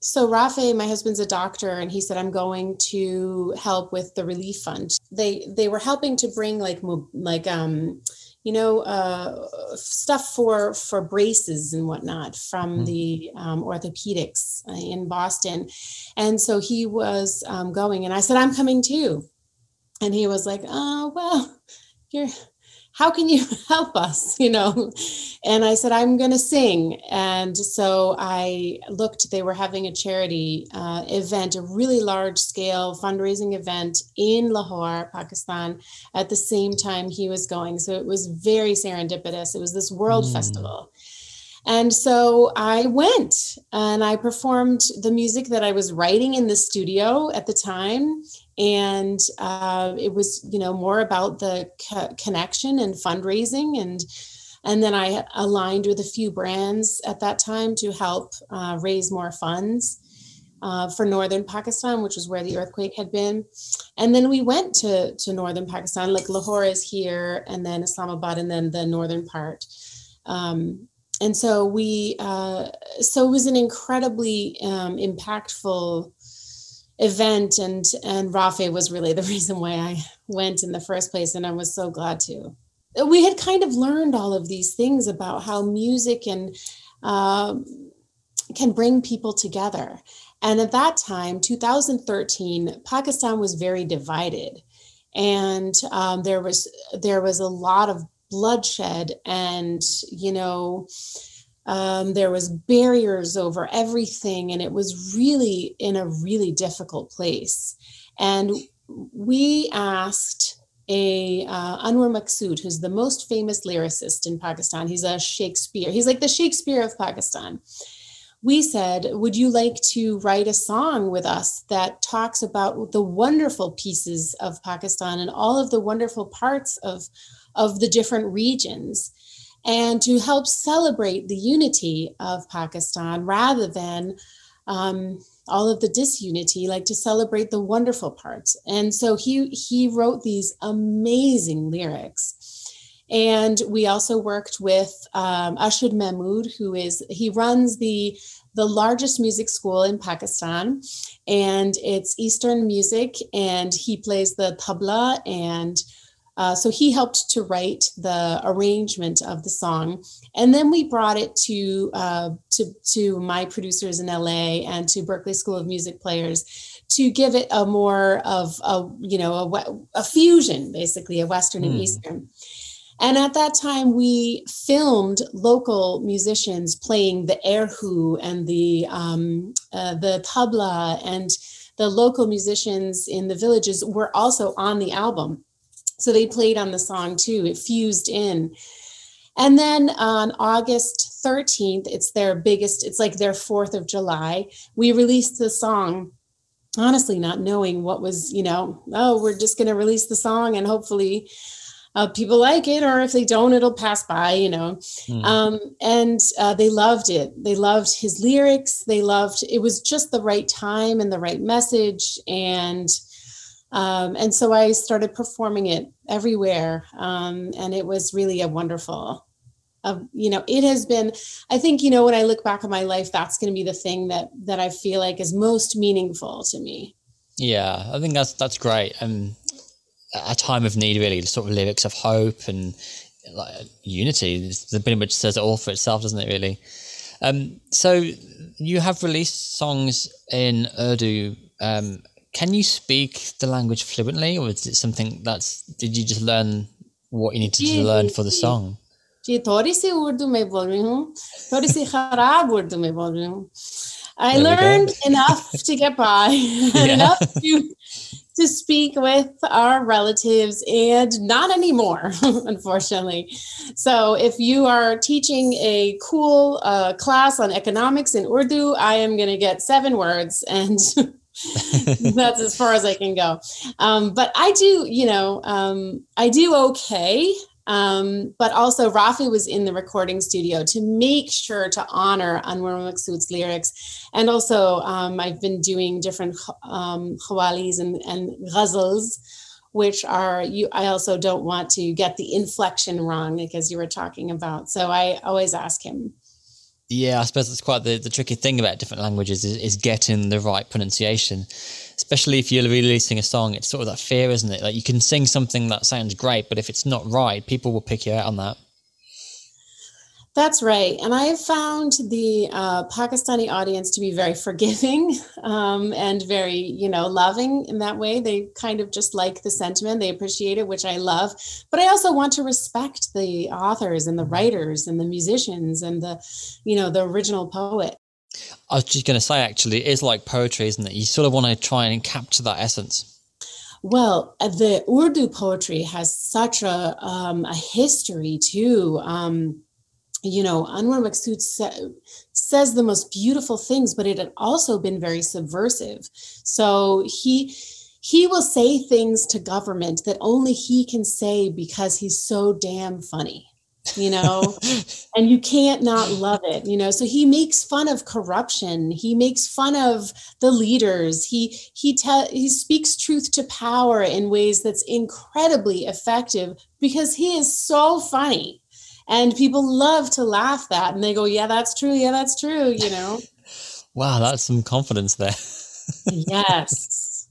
so Rafe, my husband's a doctor, and he said, "I'm going to help with the relief fund." They they were helping to bring like like um, you know, uh, stuff for for braces and whatnot from mm-hmm. the um, orthopedics in Boston, and so he was um, going, and I said, "I'm coming too," and he was like, "Oh well, you're." how can you help us? You know? And i said i'm going to sing. And so i looked they were having a charity uh, event a really large scale fundraising event in lahore pakistan at the same time he was going. So it was very serendipitous. It was this world mm. festival. And so I went and I performed the music that I was writing in the studio at the time and uh, it was you know more about the co- connection and fundraising and and then i aligned with a few brands at that time to help uh, raise more funds uh, for northern pakistan which was where the earthquake had been. And then we went to to northern pakistan like lahore is here and then islamabad and then the northern part. Um, and so we uh, so it was an incredibly um, impactful event and and Rafe was really the reason why I went in the first place and I was so glad to. We had kind of learned all of these things about how music and um, can bring people together. And at that time, 2013, Pakistan was very divided, and um, there was there was a lot of bloodshed and you know um, there was barriers over everything and it was really in a really difficult place and we asked a uh, Anwar Maqsood, who's the most famous lyricist in Pakistan. He's a Shakespeare. He's like the Shakespeare of Pakistan. We said, Would you like to write a song with us that talks about the wonderful pieces of Pakistan and all of the wonderful parts of, of the different regions? And to help celebrate the unity of Pakistan rather than um, all of the disunity like to celebrate the wonderful parts. And so he he wrote these amazing lyrics. And we also worked with um, Ashud Mahmood, who is he runs the the largest music school in Pakistan, and it's Eastern music, and he plays the tabla and uh, so he helped to write the arrangement of the song, and then we brought it to uh, to to my producers in LA and to Berklee School of Music players to give it a more of a you know a, a fusion, basically a Western mm. and hmm. Eastern. And at that time, we filmed local musicians playing the erhu and the um, uh, the tabla, and the local musicians in the villages were also on the album. So they played on the song too. It fused in. And then on August 13th, it's their biggest, it's like their 4th of July. We released the song, honestly, not knowing what was, you know, oh, we're just going to release the song and hopefully uh, people like it, or if they don't, it'll pass by, you know. Mm. Um, and uh, they loved it. They loved his lyrics. They loved it was just the right time and the right message. And um, and so I started performing it everywhere. Um, and it was really a wonderful, uh, you know, it has been, I think, you know, when I look back on my life, that's going to be the thing that, that I feel like is most meaningful to me. Yeah, I think that's, that's great. And a time of need, really, the sort of lyrics of hope and like unity. The pretty much says it all for itself, doesn't it? Really. Um, so you have released songs in Urdu um, can you speak the language fluently, or is it something that's did you just learn what you needed to learn for the song? जी थोड़ी सी उर्दू में बोल रही हूँ थोड़ी सी खराब उर्दू में बोल रही हूँ I learned enough to get by, enough to to speak with our relatives, and not anymore, unfortunately. So, if you are teaching a cool uh, class on economics in Urdu, I am going to get seven words, and that's as far as I can go. Um, but I do, you know, um, I do okay. Um, but also, Rafi was in the recording studio to make sure to honor Anwar Maqsood's lyrics. And also, um, I've been doing different um, qawwalis and, and ghazals, which are you. I also don't want to get the inflection wrong because you were talking about. So I always ask him yeah, I suppose that's quite the, the tricky thing about different languages is, is getting the right pronunciation. Especially if you're releasing a song, it's sort of that fear, isn't it? Like you can sing something that sounds great, but if it's not right, people will pick you out on that. That's right. And I have found the uh, Pakistani audience to be very forgiving um, and very, you know, loving in that way. They kind of just like the sentiment, they appreciate it, which I love. But I also want to respect the authors and the writers and the musicians and the, you know, the original poet. I was just going to say, actually, it is like poetry, isn't it? You sort of want to try and capture that essence. Well, uh, the Urdu poetry has such a, um, a history too. Um, you know, Anwar Maqsood sa- says the most beautiful things, but it had also been very subversive. So he he will say things to government that only he can say because he's so damn funny you know? And you can't not love it you know? So he makes fun of corruption. He makes fun of the leaders. He he te- he speaks truth to power in ways that's incredibly effective because he is so funny and people love to laugh that and they go yeah that's true yeah that's true you know? Wow that's some confidence there. Yes.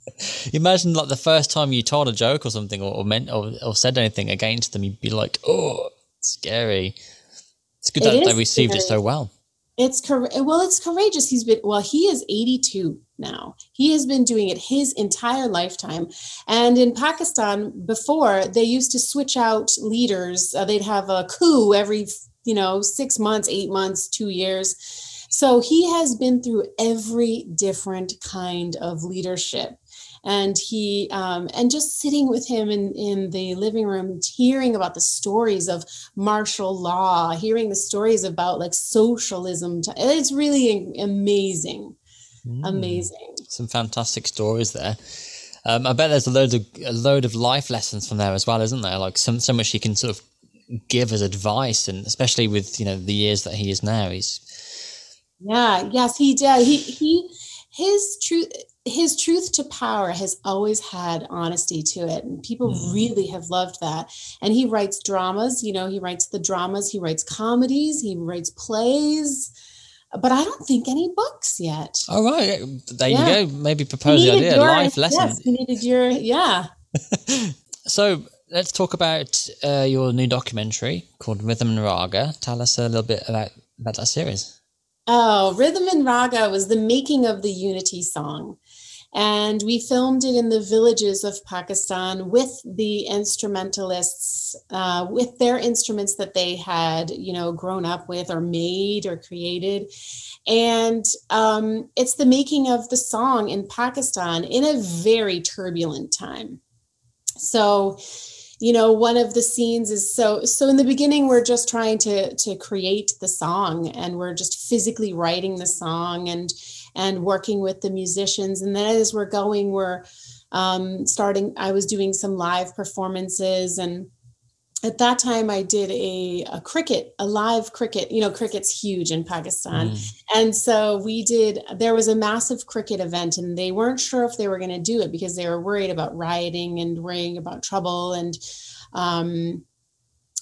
Imagine like the first time you told a joke or something or, or meant or, or said anything against them you'd be like oh scary. It's good it that they received scary. it so well. It's cor- well it's courageous. He's been well he is 82 now. He has been doing it his entire lifetime. And in Pakistan, before they used to switch out leaders, uh, they'd have a coup every, you know, six months, eight months, two years. So he has been through every different kind of leadership and he um, and just sitting with him in in the living room hearing about the stories of martial law hearing the stories about like socialism it's really amazing mm. amazing some fantastic stories there um, I bet there's a load of a load of life lessons from there as well, isn't there? Like some so much he can sort of give as advice, and especially with you know the years that he is now, he's yeah, yes, he did. He he his truth his truth to power has always had honesty to it and people mm. really have loved that and he writes dramas you know he writes the dramas he writes comedies he writes plays but i don't think any books yet. All right there yeah. you go. Maybe propose the idea your, life lesson. Yes, you needed your yeah. So let's talk about uh, your new documentary called rhythm and raga. Tell us a little bit about about that series. Oh, Rhythm and Raga was the making of the Unity song. And we filmed it in the villages of Pakistan with the instrumentalists, uh, with their instruments that they had, you know, grown up with or made or created. And um, it's the making of the song in Pakistan in a very turbulent time. So, you know one of the scenes is so so in the beginning we're just trying to to create the song and we're just physically writing the song and and working with the musicians. And then as we're going we're um, starting i was doing some live performances. And at that time i did a, a cricket a live cricket you know cricket's huge in pakistan. Mm. and so we did there was a massive cricket event and they weren't sure if they were going to do it because they were worried about rioting and worrying about trouble. And um,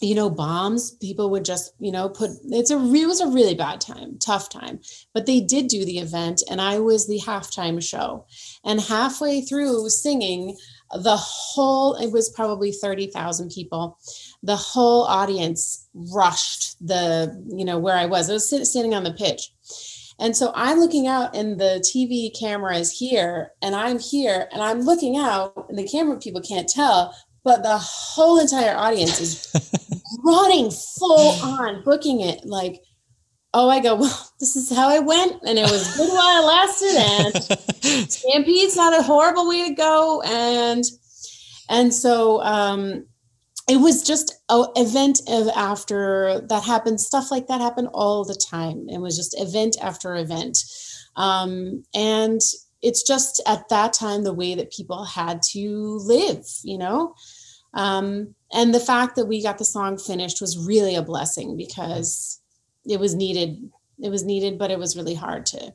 you know bombs people would just you know put it's a it was a really bad time tough time. But they did do the event and i was the halftime show. And halfway through singing the whole it was probably 30,000 people the whole audience rushed the you know where i was. I was standing on the pitch. And so i'm looking out and the tv camera is here and i'm here and i'm looking out and the camera people can't tell but the whole entire audience is running full on booking it like oh i go well this is how i went and it was good while it lasted and stampede's not a horrible way to go and and so um it was just an event of after that happened stuff like that happened all the time. It was just event after event. Um, and it's just at that time the way that people had to live you know um, and the fact that we got the song finished was really a blessing because it was needed it was needed but it was really hard to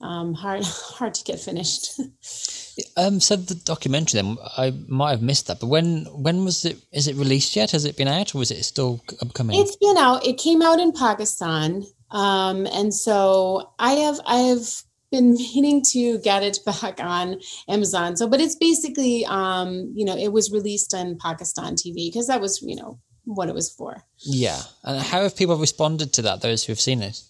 um, hard hard to get finished Um, so the documentary then I might have missed that, but when when was it? Is it released yet? Has it been out, or was it still upcoming? It's been out. It came out in Pakistan, um, and so I have I have been meaning to get it back on Amazon. So, but it's basically um, you know it was released on Pakistan TV because that was you know what it was for. Yeah, and how have people responded to that? Those who have seen it.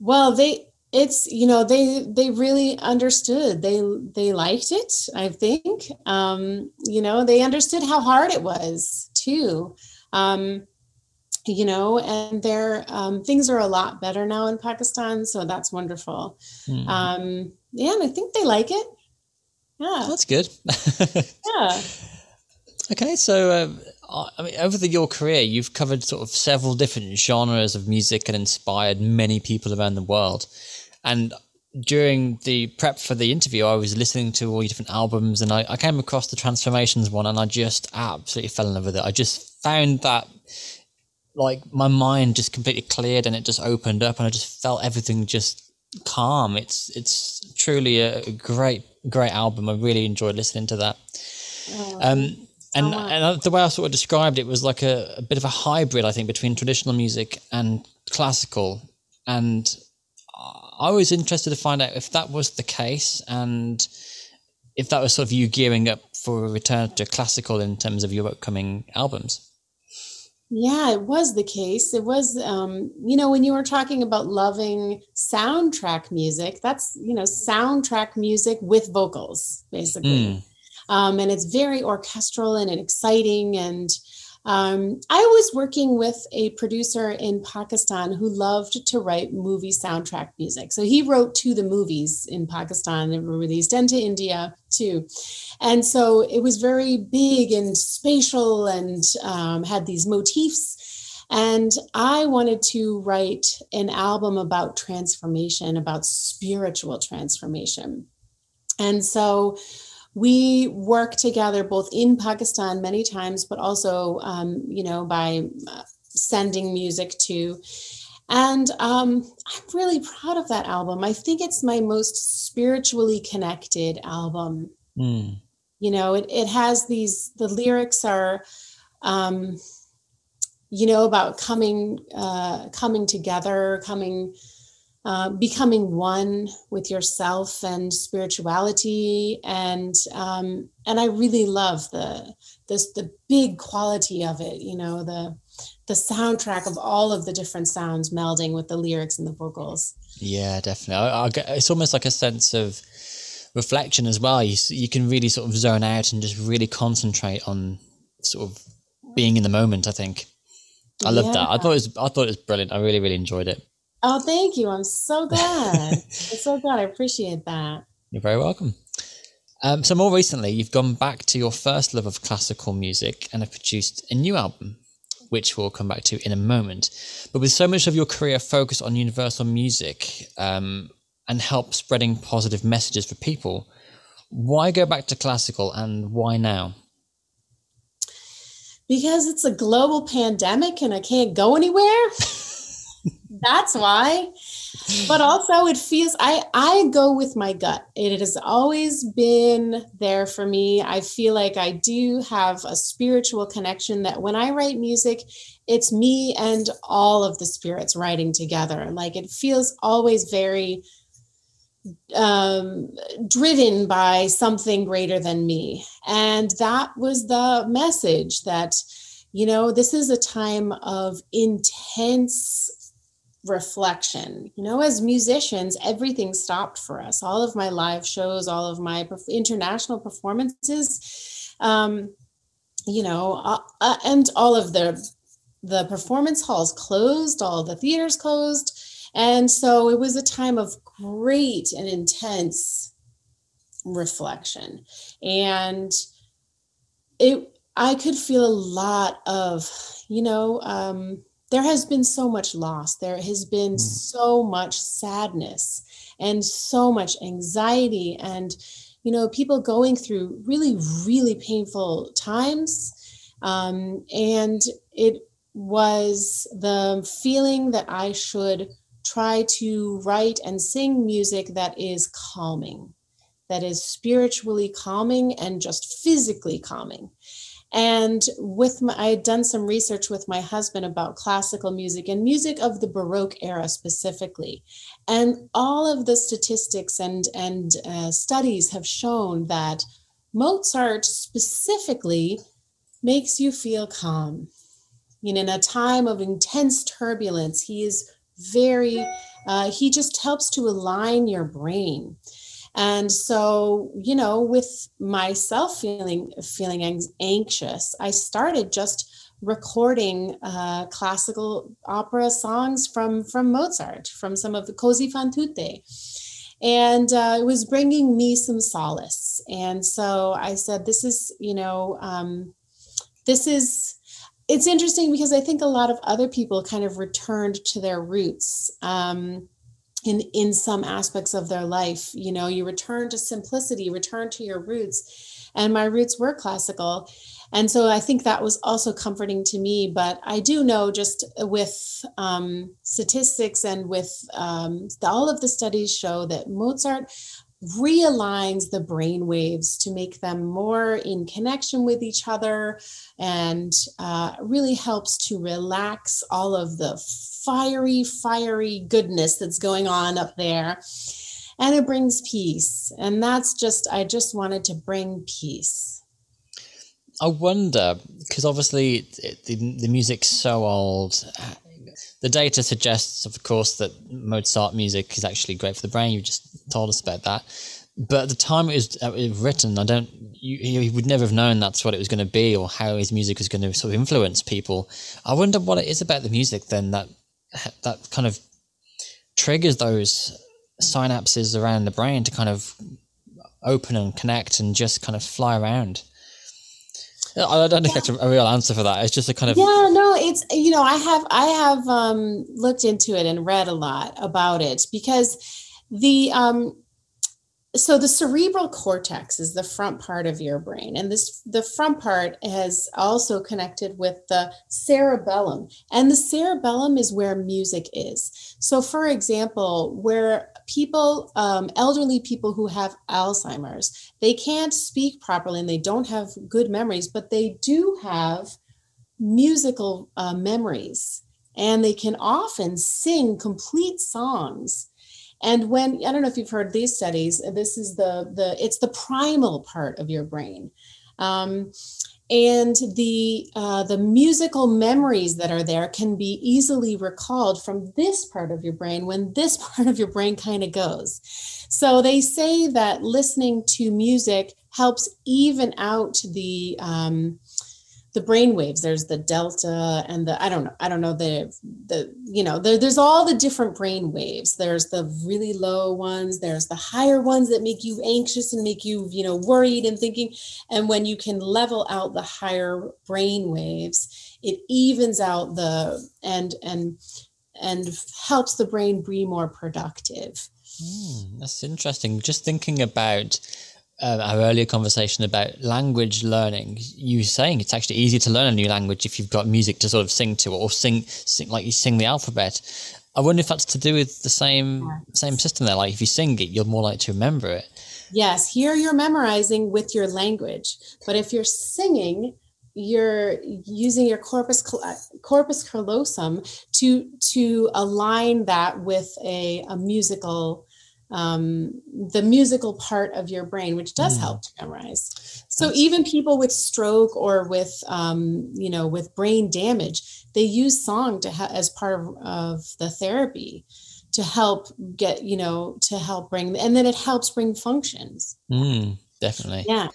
Well, they it's you know they they really understood they they liked it i think um you know they understood how hard it was too um you know and their um, things are a lot better now in pakistan so that's wonderful mm. um yeah and i think they like it yeah that's good yeah okay so uh, I mean, over the, your career, you've covered sort of several different genres of music and inspired many people around the world. And during the prep for the interview, I was listening to all your different albums and I, I came across the Transformations one and I just absolutely fell in love with it. I just found that like my mind just completely cleared and it just opened up and I just felt everything just calm. It's it's truly a great great album. I really enjoyed listening to that. Oh, um, and oh, and the way I sort of described it was like a, a bit of a hybrid, I think, between traditional music and classical. And I was interested to find out if that was the case and if that was sort of you gearing up for a return to classical in terms of your upcoming albums. Yeah, it was the case. It was, um, you know, when you were talking about loving soundtrack music, that's, you know, soundtrack music with vocals, basically. Mm. Um, and it's very orchestral and exciting. And um, I was working with a producer in Pakistan who loved to write movie soundtrack music. So he wrote to the movies in Pakistan that were released and to India too. And so it was very big and spatial and um, had these motifs. And I wanted to write an album about transformation, about spiritual transformation. And so we work together both in Pakistan many times, but also, um, you know, by uh, sending music to. And um, I'm really proud of that album. I think it's my most spiritually connected album. Mm. You know, it, it has these, the lyrics are, um, you know, about coming, uh, coming together, coming, uh, becoming one with yourself and spirituality. And um, and I really love the this the big quality of it you know the the soundtrack of all of the different sounds melding with the lyrics and the vocals. Yeah definitely. I, I get, it's almost like a sense of reflection as well. You, you can really sort of zone out and just really concentrate on sort of being in the moment I think. I love yeah. that. I thought it was I thought it was brilliant. I really really enjoyed it Oh, thank you. I'm so glad. I'm so glad. I appreciate that. You're very welcome. Um, so, more recently, you've gone back to your first love of classical music and have produced a new album, which we'll come back to in a moment. But with so much of your career focused on universal music um, and help spreading positive messages for people, why go back to classical and why now? Because it's a global pandemic and I can't go anywhere. that's why. But also it feels i i go with my gut. It has always been there for me. I feel like i do have a spiritual connection that when i write music it's me and all of the spirits writing together. Like it feels always very um, driven by something greater than me. And that was the message that you know this is a time of intense reflection. You know, as musicians, everything stopped for us. All of my live shows, all of my international performances, um, you know, uh, uh, and all of the the performance halls closed, all the theaters closed, and so it was a time of great and intense reflection, and it. I could feel a lot of, you know, um, there has been so much loss. There has been mm. so much sadness and so much anxiety and you know people going through really really painful times um, and it was the feeling that i should try to write and sing music that is calming that is spiritually calming and just physically calming and with my, I had done some research with my husband about classical music and music of the Baroque era specifically. And all of the statistics and, and uh, studies have shown that Mozart specifically makes you feel calm. You know, in a time of intense turbulence, he is very, uh, he just helps to align your brain. And so, you know, with myself feeling feeling anxious, I started just recording uh, classical opera songs from from Mozart, from some of the Così fan tutte. And uh, it was bringing me some solace. And so I said, this is, you know, um, this is, it's interesting because I think a lot of other people kind of returned to their roots. Um, in in some aspects of their life you know you return to simplicity return to your roots. And my roots were classical. And so i think that was also comforting to me but i do know just with um, statistics and with um, all of the studies show that mozart realigns the brain waves to make them more in connection with each other and uh, really helps to relax all of the fiery, fiery goodness that's going on up there. And it brings peace. And that's just, I just wanted to bring peace. I wonder because obviously the the music's so old. The data suggests, of course, that Mozart music is actually great for the brain. You just told us about that. But at the time it was, uh, it was written, I don't. You, you would never have known that's what it was going to be, or how his music was going to sort of influence people. I wonder what it is about the music then that that kind of triggers those synapses around the brain to kind of open and connect and just kind of fly around. I don't think that's a real answer for that. It's just a kind of yeah. No, it's you know I have I have um, looked into it and read a lot about it because the um, so the cerebral cortex is the front part of your brain and this the front part has also connected with the cerebellum and the cerebellum is where music is. So for example where people um, elderly people who have alzheimer's they can't speak properly and they don't have good memories but they do have musical uh, memories and they can often sing complete songs and when I don't know if you've heard these studies, this is the the it's the primal part of your brain. Um, and the uh, the musical memories that are there can be easily recalled from this part of your brain when this part of your brain kind of goes so they say that listening to music helps even out the um, the brain waves there's the delta and the i don't know i don't know the the you know there, there's all the different brain waves. There's the really low ones there's the higher ones that make you anxious and make you you know worried and thinking. And when you can level out the higher brain waves it evens out the and and and helps the brain be more productive. Mm, that's interesting. Just thinking about uh, our earlier conversation about language learning, you were saying it's actually easier to learn a new language if you've got music to sort of sing to or sing, sing like you sing the alphabet. I wonder if that's to do with the same same system there. Like if you sing it, you're more likely to remember it. Yes, here you're memorizing with your language, but if you're singing, you're using your corpus corpus callosum to to align that with a, a musical um, the musical part of your brain, which does mm. help to memorize. So That's even people with stroke or with, um, you know, with brain damage, they use song to ha- as part of, of the therapy to help get, you know, to help bring, and then it helps bring functions. Mm, definitely. Yeah.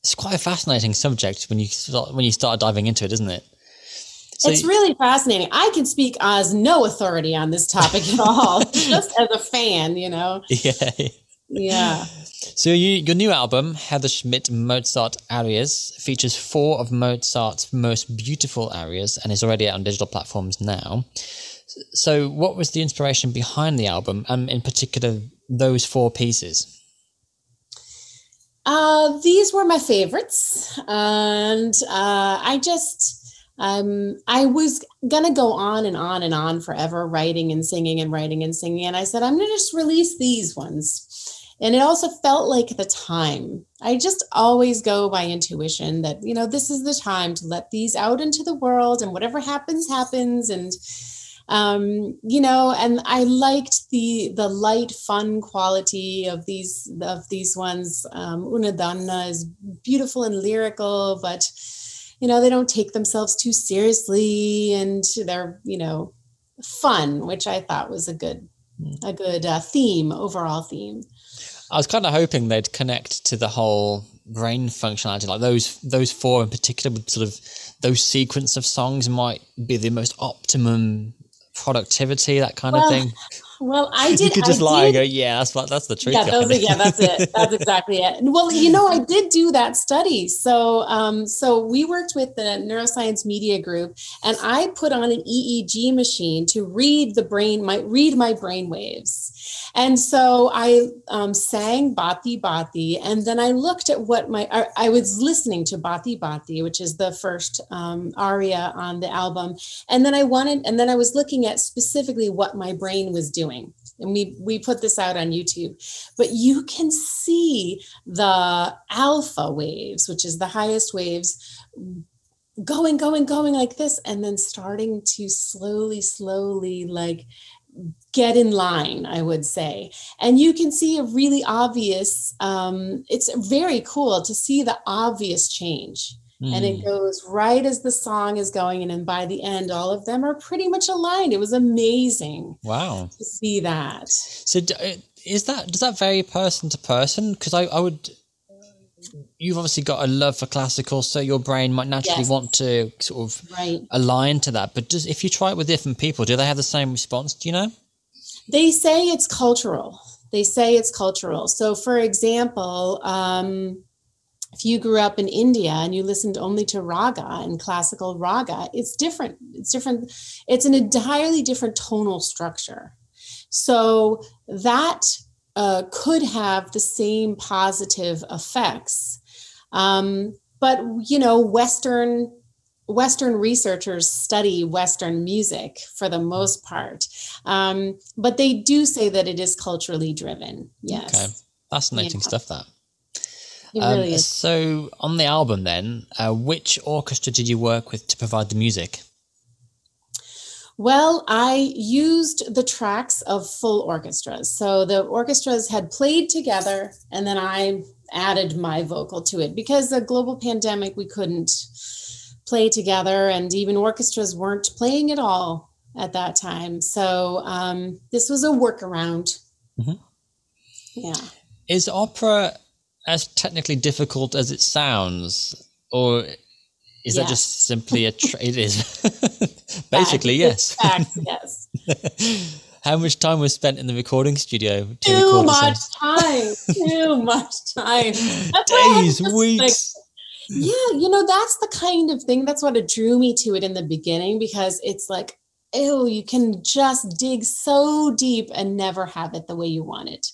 It's quite a fascinating subject when you start, when you start diving into it, isn't it? So it's really fascinating. I can speak as no authority on this topic at all, just as a fan, you know. Yeah. Yeah. So you, your new album, Heather Schmid Mozart Arias, features four of Mozart's most beautiful arias and is already out on digital platforms now. So, what was the inspiration behind the album, and in particular, those four pieces? Uh, these were my favorites, and uh, I just um, I was gonna go on and on and on forever, writing and singing and writing and singing. And I said, I'm gonna just release these ones. And it also felt like the time. I just always go by intuition that, you know, this is the time to let these out into the world and whatever happens, happens. And um, you know, and I liked the the light, fun quality of these of these ones. Um, Una Donna is beautiful and lyrical, but you know they don't take themselves too seriously and they're you know fun which i thought was a good a good uh, theme overall theme. I was kind of hoping they'd connect to the whole brain functionality like those those four in particular would sort of those sequence of songs might be the most optimum productivity that kind well, of thing well, I did. You could just I lie did, and go, "Yeah, that's what that's the truth." Yeah, those, yeah, that's it. That's exactly it. Well, you know, I did do that study. So, um, so we worked with the neuroscience media group, and I put on an EEG machine to read the brain, my read my brain waves, and so I um, sang Batti Batti, and then I looked at what my I, I was listening to Batti Batti, which is the first um, aria on the album, and then I wanted, and then I was looking at specifically what my brain was doing doing. And we we put this out on youtube. But you can see the alpha waves which is the highest waves going going going like this and then starting to slowly slowly like get in line i would say. And you can see a really obvious um, it's very cool to see the obvious change mm. and it hmm. goes right as the song is going in. And by the end, all of them are pretty much aligned. It was amazing. Wow. To see that. So, uh, is that, does that vary person to person? Because I, I would, you've obviously got a love for classical, so your brain might naturally yes. want to sort of right. align to that. But just if you try it with different people, do they have the same response? Do you know? They say it's cultural. They say it's cultural. So, for example, um, if you grew up in India and you listened only to raga and classical raga, it's different. It's different. It's an entirely different tonal structure. So that uh, could have the same positive effects. Um, but you know, Western Western researchers study Western music for the most part, um, but they do say that it is culturally driven. Yes, okay. fascinating yeah. stuff. That. Um, really so, on the album, then, uh, which orchestra did you work with to provide the music? Well, I used the tracks of full orchestras. So the orchestras had played together, and then I added my vocal to it because the global pandemic, we couldn't play together, and even orchestras weren't playing at all at that time. So um, this was a workaround. Mm-hmm. Yeah. Is opera as technically difficult as it sounds, or is yes. that just simply a? Tra- it is. Basically, yes. Fact, yes. How much time was spent in the recording studio? Too much time. Too much time. Days, weeks. Like, yeah, you know, that's the kind of thing. That's what it drew me to it in the beginning because it's like, oh, you can just dig so deep and never have it the way you want it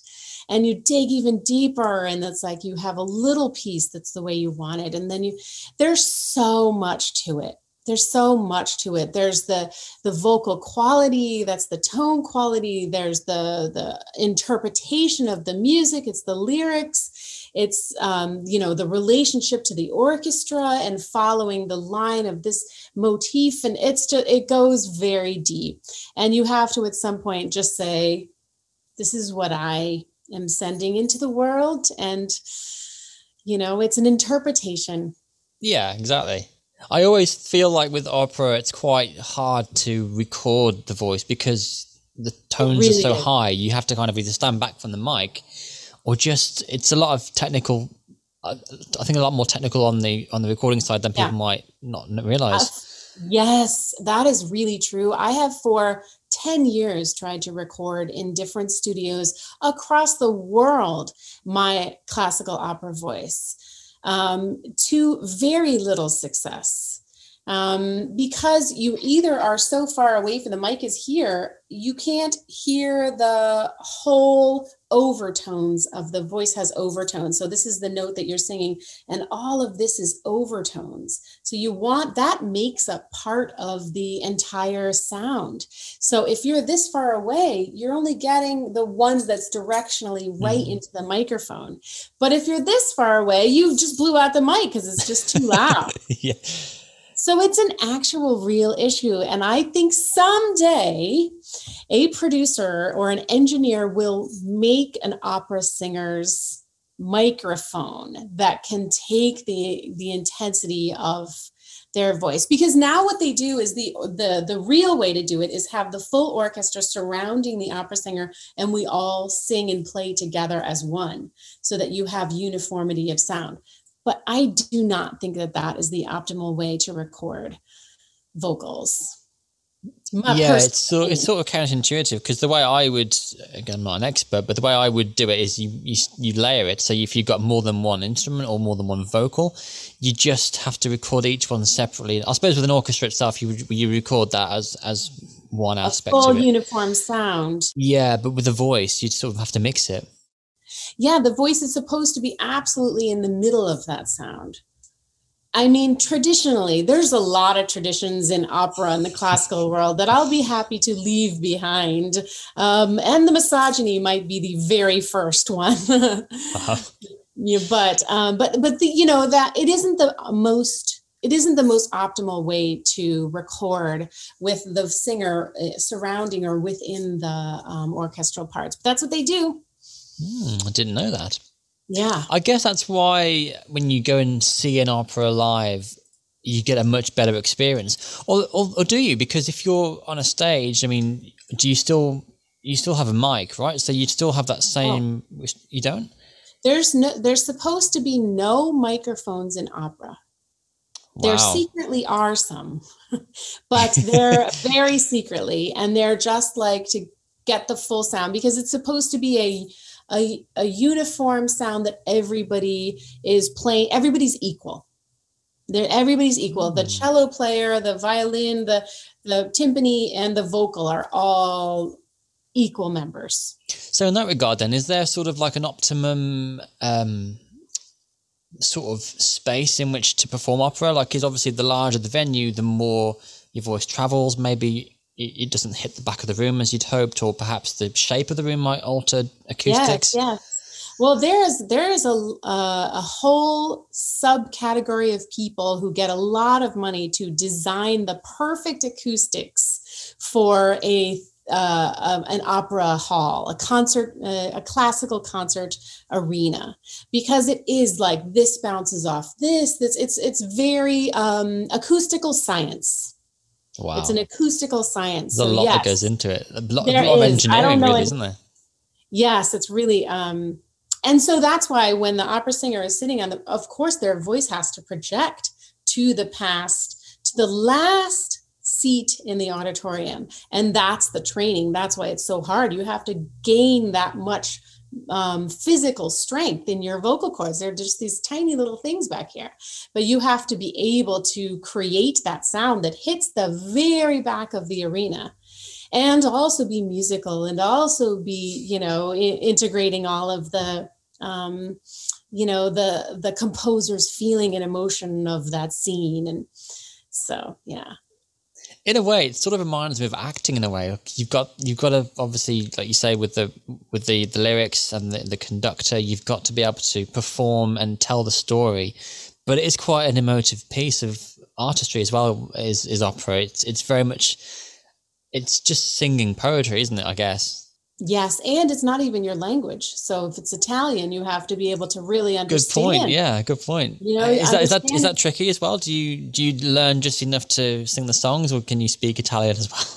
and you dig even deeper and it's like you have a little piece that's the way you want it and then you there's so much to it. There's so much to it. There's the the vocal quality that's the tone quality there's the the interpretation of the music it's the lyrics it's um, you know the relationship to the orchestra and following the line of this motif and it's just it goes very deep. And you have to at some point just say this is what i am sending into the world and you know it's an interpretation. Yeah exactly. I always feel like with opera it's quite hard to record the voice because the tones really are so is. high. You have to kind of either stand back from the mic or just it's a lot of technical i think a lot more technical on the on the recording side than people yeah. might not realize. Uh, yes that is really true. I have for 10 years tried to record in different studios across the world my classical opera voice um, to very little success um, because you either are so far away from the mic is here you can't hear the whole overtones of the voice has overtones. So this is the note that you're singing and all of this is overtones. So you want that makes up part of the entire sound. So if you're this far away you're only getting the ones that's directionally right mm-hmm. into the microphone. But if you're this far away you just blew out the mic because it's just too loud. Yeah so it's an actual real issue. And I think someday a producer or an engineer will make an opera singer's microphone that can take the the intensity of their voice because now what they do is the the the real way to do it is have the full orchestra surrounding the opera singer and we all sing and play together as one so that you have uniformity of sound but I do not think that that is the optimal way to record vocals. yeah, it's so it's sort of counterintuitive because the way I would again I'm not an expert, but the way I would do it is you you, you layer it. So if you've got more than one instrument or more than one vocal, you just have to record each one separately. I suppose with an orchestra itself, you you record that as as one aspect. A full uniform sound. Yeah, but with the voice, you sort of have to mix it yeah, the voice is supposed to be absolutely in the middle of that sound. I mean, traditionally, there's a lot of traditions in opera and the classical world that I'll be happy to leave behind. Um, and the misogyny might be the very first one. uh-huh. yeah, but um, but but the, you know that it isn't the most it isn't the most optimal way to record with the singer uh, surrounding or within the um, orchestral parts. But that's what they do. Mm, I didn't know that. Yeah. I guess that's why when you go and see an opera live, you get a much better experience. Or, or, or do you? Because if you're on a stage, I mean, do you still you still have a mic, right? So you still have that same. Oh. You don't. There's no. There's supposed to be no microphones in opera. Wow. There secretly are some, but they're very secretly, and they're just like to get the full sound because it's supposed to be a a, a uniform sound that everybody is playing everybody's equal. They're, everybody's equal. The hmm. cello player the violin the the timpani and the vocal are all equal members. So in that regard then is there sort of like an optimum um sort of space in which to perform opera? Like is obviously the larger the venue the more your voice travels. Maybe it, doesn't hit the back of the room as you'd hoped, or perhaps the shape of the room might alter acoustics. Yes, yes. Well, there is there is a uh, a whole subcategory of people who get a lot of money to design the perfect acoustics for a uh, an opera hall, a concert, uh, a classical concert arena, because it is like this bounces off this. This it's it's very um, acoustical science. Wow. It's an acoustical science. There's so, a lot yes, that goes into it. A lot, a lot of engineering, really, isn't there? Yes, it's really. Um, and so that's why when the opera singer is sitting on the, of course, their voice has to project to the past, to the last seat in the auditorium. And that's the training. That's why it's so hard. You have to gain that much um, physical strength in your vocal cords. They're just these tiny little things back here. But you have to be able to create that sound that hits the very back of the arena and also be musical and also be, you know, I- integrating all of the um, you know the the composer's feeling and emotion of that scene and so yeah in a way, it sort of reminds me of acting in a way. You've got you've got to obviously, like you say, with the with the, the lyrics and the, the conductor, you've got to be able to perform and tell the story. But it is quite an emotive piece of artistry as well. Is is opera? It's it's very much. It's just singing poetry, isn't it? I guess. Yes, and it's not even your language. So if it's Italian, you have to be able to really understand. Good point. Yeah, good point. You know, is that is that is that tricky as well? Do you do you learn just enough to sing the songs, or can you speak Italian as well?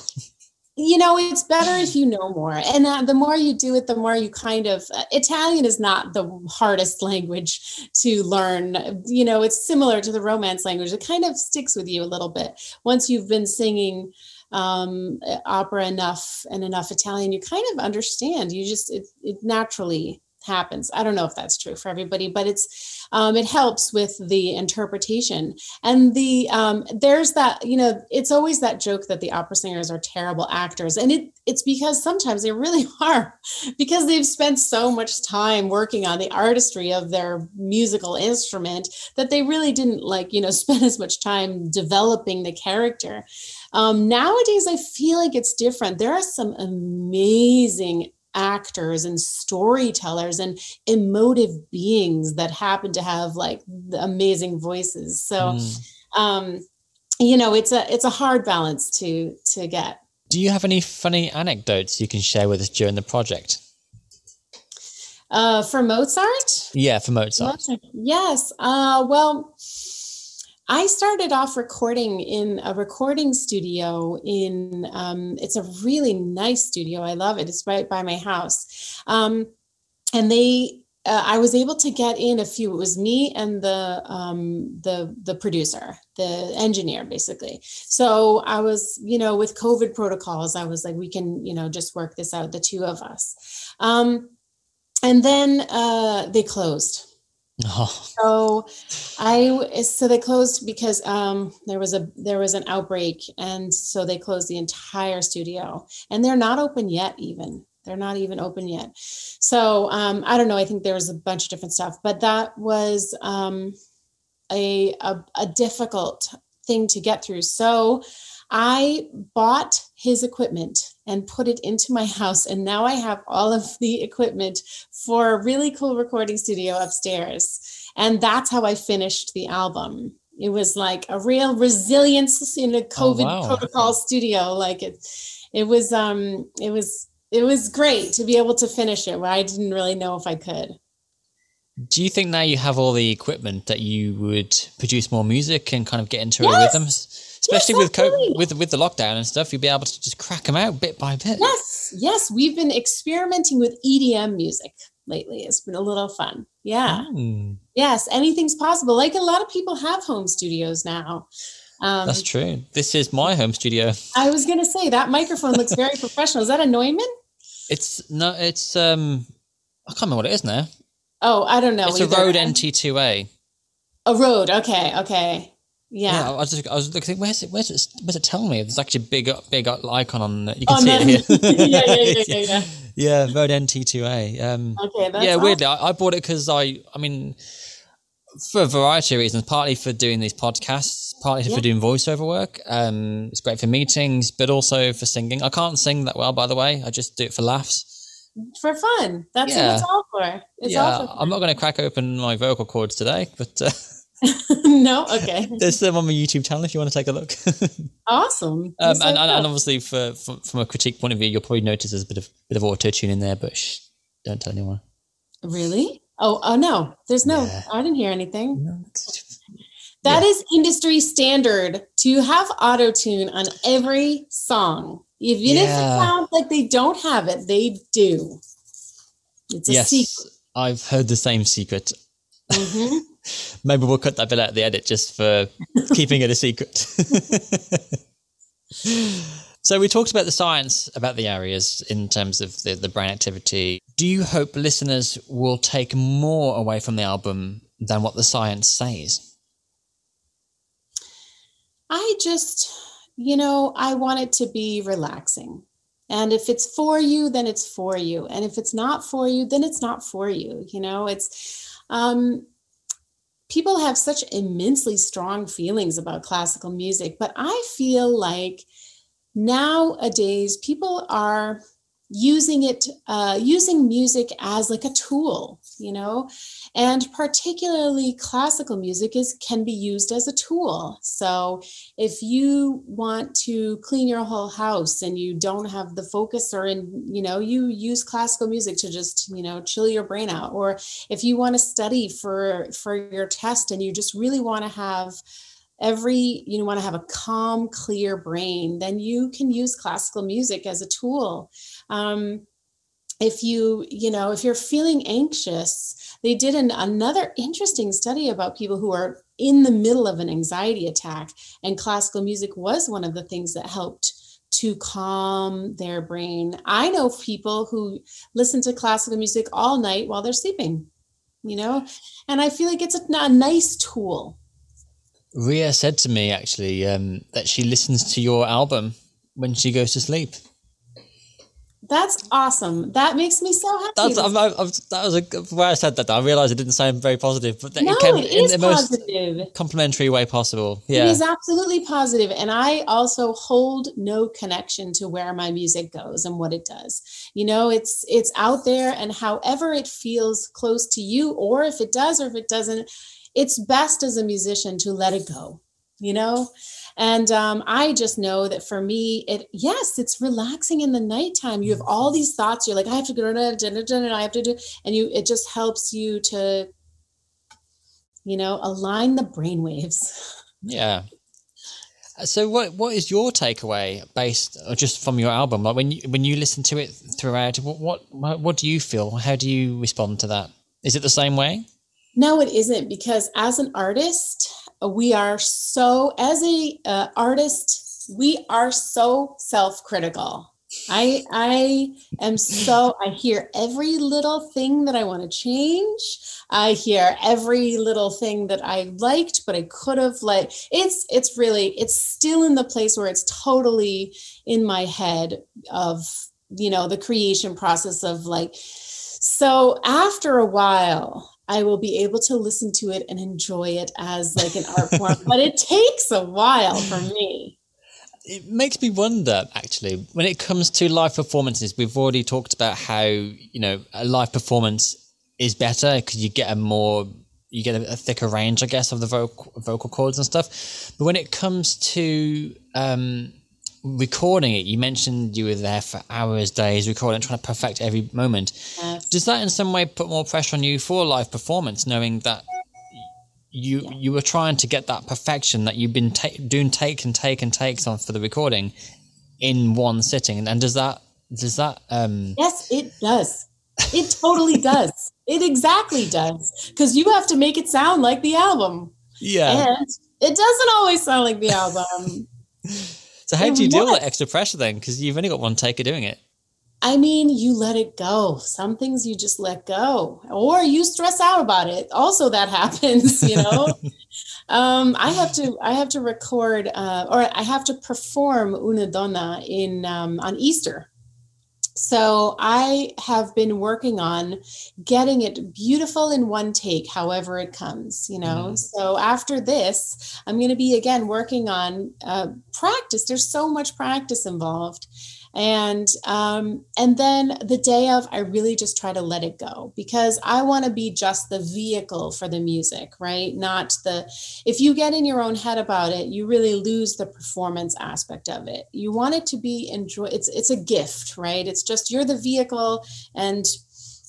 you know it's better if you know more and uh, the more you do it the more you kind of uh, italian is not the hardest language to learn you know it's similar to the romance language it kind of sticks with you a little bit once you've been singing um, opera enough and enough Italian, you kind of understand. You just it, it naturally happens. I don't know if that's true for everybody, but it's um, it helps with the interpretation. And the um, there's that you know it's always that joke that the opera singers are terrible actors, and it it's because sometimes they really are because they've spent so much time working on the artistry of their musical instrument that they really didn't like you know spend as much time developing the character. Um, nowadays, I feel like it's different. There are some amazing actors and storytellers and emotive beings that happen to have like amazing voices. So, mm. um, you know, it's a it's a hard balance to to get. Do you have any funny anecdotes you can share with us during the project? Uh, for Mozart? Yeah, for Mozart. Mozart. Yes. Uh, well, I started off recording in a recording studio in um, it's a really nice studio. I love it. It's right by my house. Um, and they uh, I was able to get in a few. It was me and the um, the the producer, the engineer, basically. So I was, you know, with COVID protocols, I was like, we can, you know, just work this out, the two of us. Um, and then uh, they closed Oh. So I so they closed because um, there was a there was an outbreak and so they closed the entire studio. And they're not open yet even. They're not even open yet. So um, I don't know. I think there was a bunch of different stuff. But that was um, a, a a difficult thing to get through. So I bought his equipment and put it into my house. And now I have all of the equipment for a really cool recording studio upstairs. And that's how I finished the album. It was like a real resilience in a oh, COVID oh, wow. protocol studio. Like it, it was, um, it was, it was great to be able to finish it where I didn't really know if I could. Do you think now you have all the equipment that you would produce more music and kind of get into a Yes. rhythm, especially Yes, with co- with with the lockdown and stuff? You'll be able to just crack them out bit by bit. Yes, yes, we've been experimenting with EDM music lately. It's been a little fun. Yeah. Mm, Yes, anything's possible. Like a lot of people have home studios now. Um, that's true. This is my home studio. I was going to say that microphone looks very professional. Is that a Neumann? It's no, it's um, I can't remember what it is now. Oh, I don't know. it's a either. Rode NT2A. A Rode. Okay. Okay. Yeah. I was just, I was looking. Where's it? Where's it? Where's it telling me? There's actually a big, big icon on. it. You can Oh, see no. it here. yeah, yeah, yeah, yeah, yeah. yeah, Rode NT2A. Um, Okay. That's yeah, awesome. weirdly, I, I bought it because I, I mean, for a variety of reasons. Partly for doing these podcasts, partly Yeah. for doing voiceover work. Um, it's great for meetings, but also for singing. I can't sing that well, by the way. I just do it for laughs. for fun. That's Yeah. what it's all for. It's yeah, all for I'm not going to crack open my vocal cords today, but uh, no. Okay. there's them on my YouTube channel if you want to take a look. Awesome. Um, So and, and, and obviously, for, for from a critique point of view, you'll probably notice there's a bit of bit of auto tune in there, but shh, don't tell anyone. really? Oh, oh no. There's no. Yeah. I didn't hear anything. No, That Yeah. is industry standard to have auto tune on every song. Even if it sounds like they don't have it, they do. It's a yes, secret. I've heard the same secret. Mhm. Maybe we'll cut that bit out of the edit just for keeping it a secret. so we talked about the science about the arias in terms of the, the brain activity. Do you hope listeners will take more away from the album than what the science says? I just, you know, I want it to be relaxing. And if it's for you, then it's for you. And if it's not for you, then it's not for you. You know, it's um people have such immensely strong feelings about classical music, but I feel like nowadays people are using it uh, using music as like a tool you know and particularly classical music is can be used as a tool. So if you want to clean your whole house and you don't have the focus or in you know you use classical music to just you know chill your brain out. Or if you want to study for for your test and you just really want to have every you want to have a calm clear brain then you can use classical music as a tool. Um, if you you know if you're feeling anxious they did an, another interesting study about people who are in the middle of an anxiety attack and classical music was one of the things that helped to calm their brain. I know people who listen to classical music all night while they're sleeping you know? And i feel like it's a, a nice tool. Ria said to me actually um, that she listens to your album when she goes to sleep. That's awesome that makes me so happy That's I'm, I'm, that was a where I said that. I realized it didn't sound very positive, but that no, it came it in the most complimentary way possible. It Yeah, is absolutely positive, and I also hold no connection to where my music goes and what it does. You know, it's it's out there, and however it feels close to you, or if it does or if it doesn't, it's best as a musician to let it go. You know, and um, I just know that for me, it yes, it's relaxing in the nighttime. You have all these thoughts. You're like, I have to go, and I have to do, and you. It just helps you to, you know, align the brain waves. yeah. So what what is your takeaway based or just from your album? Like when you when you listen to it throughout, what what what do you feel? How do you respond to that? Is it the same way? No, it isn't because as an artist, uh, we are so as a uh, artist, we are so self-critical. I I am so I hear every little thing that I want to change. I hear every little thing that I liked, but I could have like it's it's really it's still in the place where it's totally in my head of you know the creation process of like so after a while I will be able to listen to it and enjoy it as like an art form, but it takes a while for me. It makes me wonder, actually, when it comes to live performances. We've already talked about how you know a live performance is better because you get a more you get a, a thicker range, I guess, of the vocal vocal cords and stuff. But when it comes to um, recording it, you mentioned you were there for hours, days recording, trying to perfect every moment. Yes. Does that in some way put more pressure on you for live performance, knowing that you Yeah. you were trying to get that perfection that you've been ta- doing take and take and takes on for the recording in one sitting? And does that does that um Yes, it does. It totally does. It exactly does. Because you have to make it sound like the album. yeah? And it doesn't always sound like the album. So how do you deal with that extra pressure then? Because you've only got one take of doing it. I mean, you let it go. Some things you just let go, or you stress out about it. Also, that happens, you know. um, I have to, I have to record, uh, or I have to perform Una Donna in um, on Easter. So I have been working on getting it beautiful in one take, however it comes, you know. Mhm. So after this, I'm going to be again working on uh, practice. There's so much practice involved and um, and then the day of i really just try to let it go because i want to be just the vehicle for the music right? Not the if you get in your own head about it you really lose the performance aspect of it. You want it to be enjoy it's it's a gift right? It's just you're the vehicle and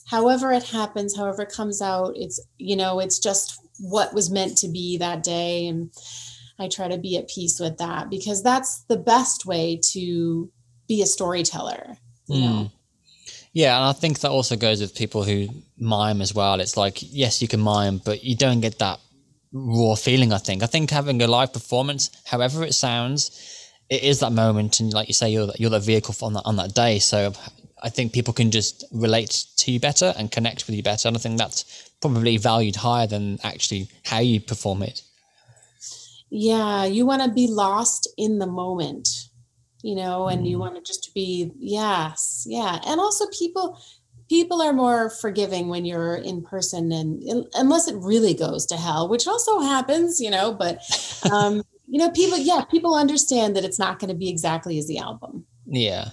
however it happens however it comes out it's you know it's just what was meant to be that day. And i try to be at peace with that because that's the best way to be a storyteller you know Mm. Yeah, and I think that also goes with people who mime as well. It's like, yes, you can mime, but you don't get that raw feeling, I think. I think having a live performance, however it sounds, it is that moment. And like you say, you're, you're the vehicle on that, on that day. So I think people can just relate to you better and connect with you better. And I think that's probably valued higher than actually how you perform it. yeah you want to be lost in the moment you know and you Mm. want to just to be yes yeah and also people people are more forgiving when you're in person and unless it really goes to hell which also happens you know but um you know people yeah people understand that it's not going to be exactly as the album Yeah.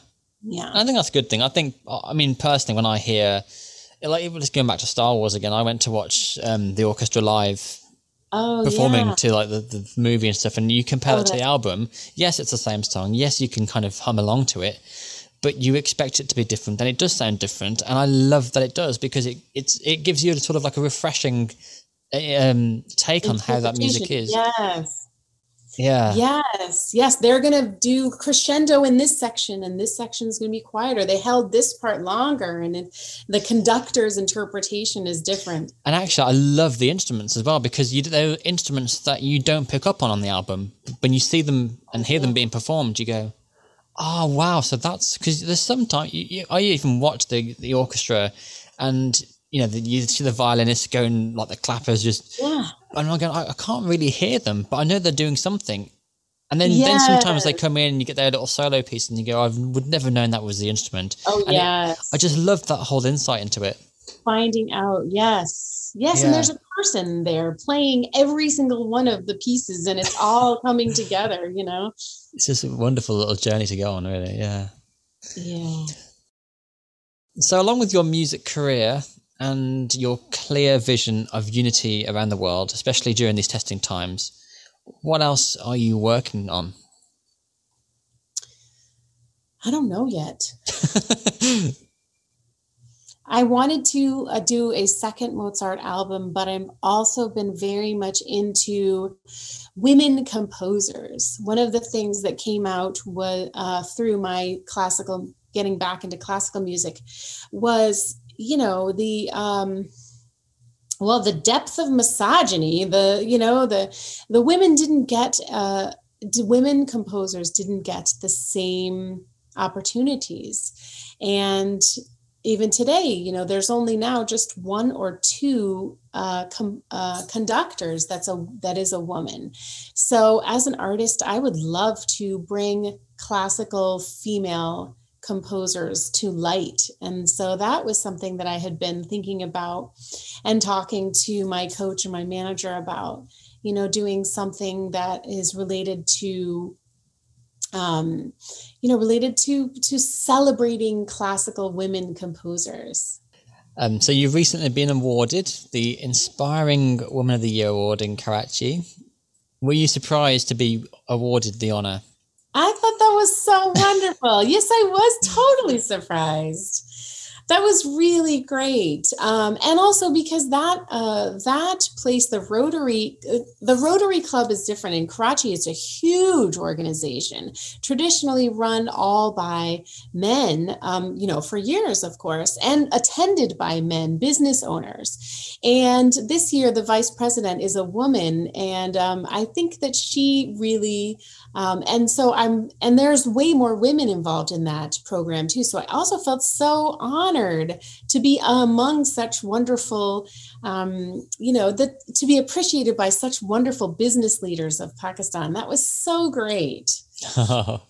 yeah I think that's a good thing. I think, I mean, personally, when I hear, like, even just going back to Star Wars again, I went to watch um, the orchestra live oh performing yeah. to like the, the movie and stuff, and you compare Oh, that to the album. Yes, it's the same song. Yes, you can kind of hum along to it, but you expect it to be different, and it does sound different. And I love that it does because it it's it gives you a sort of like a refreshing uh, um, take on how that music is. yes Yeah. Yes, yes, they're going to do crescendo in this section, and this section is going to be quieter. They held this part longer, and it, the conductor's interpretation is different. And actually, I love the instruments as well because you, they're instruments that you don't pick up on on the album. When you see them and hear them being performed, you go, "Oh wow!" So that's because there's sometimes you, you, I even watch the the orchestra, and you know the, you see the violinists going like the clappers just, Yeah, and I'm going, I, I can't really hear them, but I know they're doing something. And then, then sometimes they come in and you get their little solo piece, and you go, "I would never known that was the instrument." oh And it- yes, I just love that whole insight into it. finding out. Yes, yes, Yeah. and there's a person there playing every single one of the pieces, and it's all coming together. You know. It's just a wonderful little journey to go on, really. Yeah. Yeah. So, along with your music career and your clear vision of unity around the world, especially during these testing times, what else are you working on? I don't know yet. I wanted to uh, do a second Mozart album, but I've also been very much into women composers. One of the things that came out was uh, through my classical, getting back into classical music, was you know the um, well the depth of misogyny. The you know the the women didn't get uh, women composers didn't get the same opportunities and even today, you know, there's only now just one or two uh, com- uh, conductors that's a that is a woman. So, as an artist, I would love to bring classical female composers to light, and so that was something that I had been thinking about and talking to my coach and my manager about. You know, doing something that is related to um, you know, related to to celebrating classical women composers. Um, so, you've recently been awarded the Inspiring Woman of the Year award in Karachi. Were you surprised to be awarded the honour? I thought that was so wonderful. yes, I was totally surprised that was really great um, and also because that uh, that place the rotary uh, the rotary club is different in karachi it's a huge organization traditionally run all by men um, you know for years of course and attended by men business owners and this year the vice president is a woman and um, i think that she really um, and so I'm, and there's way more women involved in that program too. So I also felt so honored to be among such wonderful, um, you know, that to be appreciated by such wonderful business leaders of Pakistan. That was so great. well,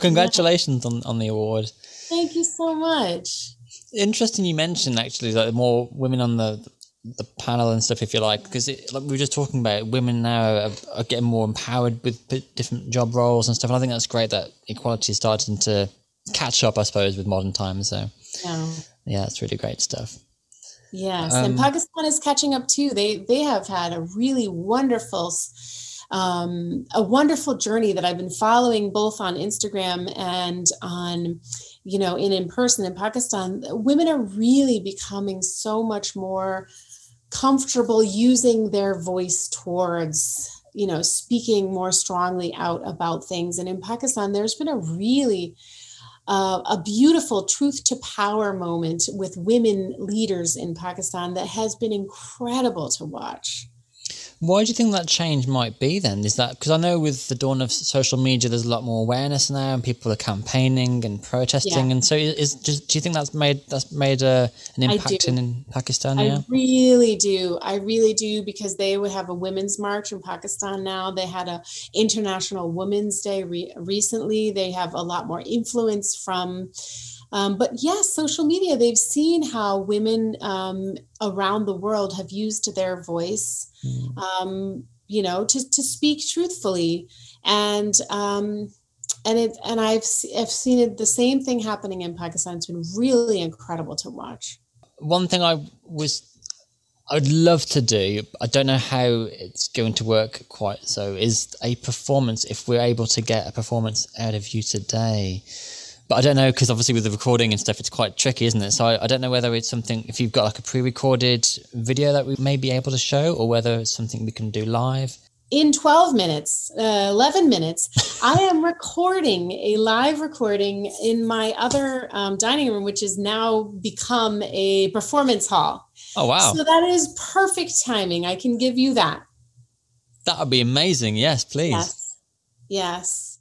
congratulations yeah. on, on the award. Thank you so much. Interesting you mentioned actually that more women on the the panel and stuff, if you like, because like we were just talking about, women now are, are, getting more empowered with different job roles and stuff. And I think that's great that equality is starting to catch up, I suppose, with modern times. So yeah, yeah, it's really great stuff. Yes, um, and Pakistan is catching up too. They they have had a really wonderful. Um, a wonderful journey that I've been following both on Instagram and on, you know, in in person in Pakistan. Women are really becoming so much more comfortable using their voice towards you know speaking more strongly out about things and in pakistan there's been a really uh, a beautiful truth to power moment with women leaders in pakistan that has been incredible to watch why do you think that change might be then? Is that because I know with the dawn of social media, there's a lot more awareness now, and people are campaigning and protesting, yeah. and so is, is do you think that's made that's made a, an impact in, in, Pakistan? I really do. I really do because they would have a women's march in Pakistan now. They had a International Women's Day re- recently. They have a lot more influence from um, but yes, social media, they've seen how women um, around the world have used their voice, mm. um, you know, to, to speak truthfully. And, um, and it, and I've, I've seen it, the same thing happening in Pakistan. It's been really incredible to watch. One thing I was I'd love to do. I don't know how it's going to work quite so. Is a performance if we're able to get a performance out of you today but I don't know because obviously with the recording and stuff, it's quite tricky, isn't it? So I, I, don't know whether it's something if you've got like a pre-recorded video that we may be able to show, or whether it's something we can do live. In 12 minutes, uh, 11 minutes, I am recording a live recording in my other um, dining room, which has now become a performance hall. Oh, wow. So that is perfect timing. I can give you that. That would be amazing. Yes, please. Yes. Yes.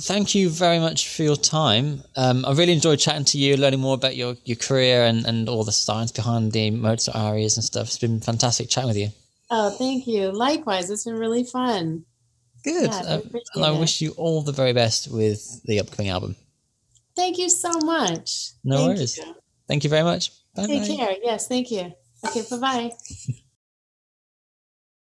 Thank you very much for your time. Um, I really enjoyed chatting to you, learning more about your, your career and, and all the science behind the Mozart arias and stuff. It's been fantastic chatting with you. Oh, thank you. Likewise, it's been really fun. Good. Yeah, Uh, and I it. wish you all the very best with the upcoming album. Thank you so much. No Thank worries. you. Thank you very much. Bye Take bye. care. Yes, thank you. Okay, bye bye.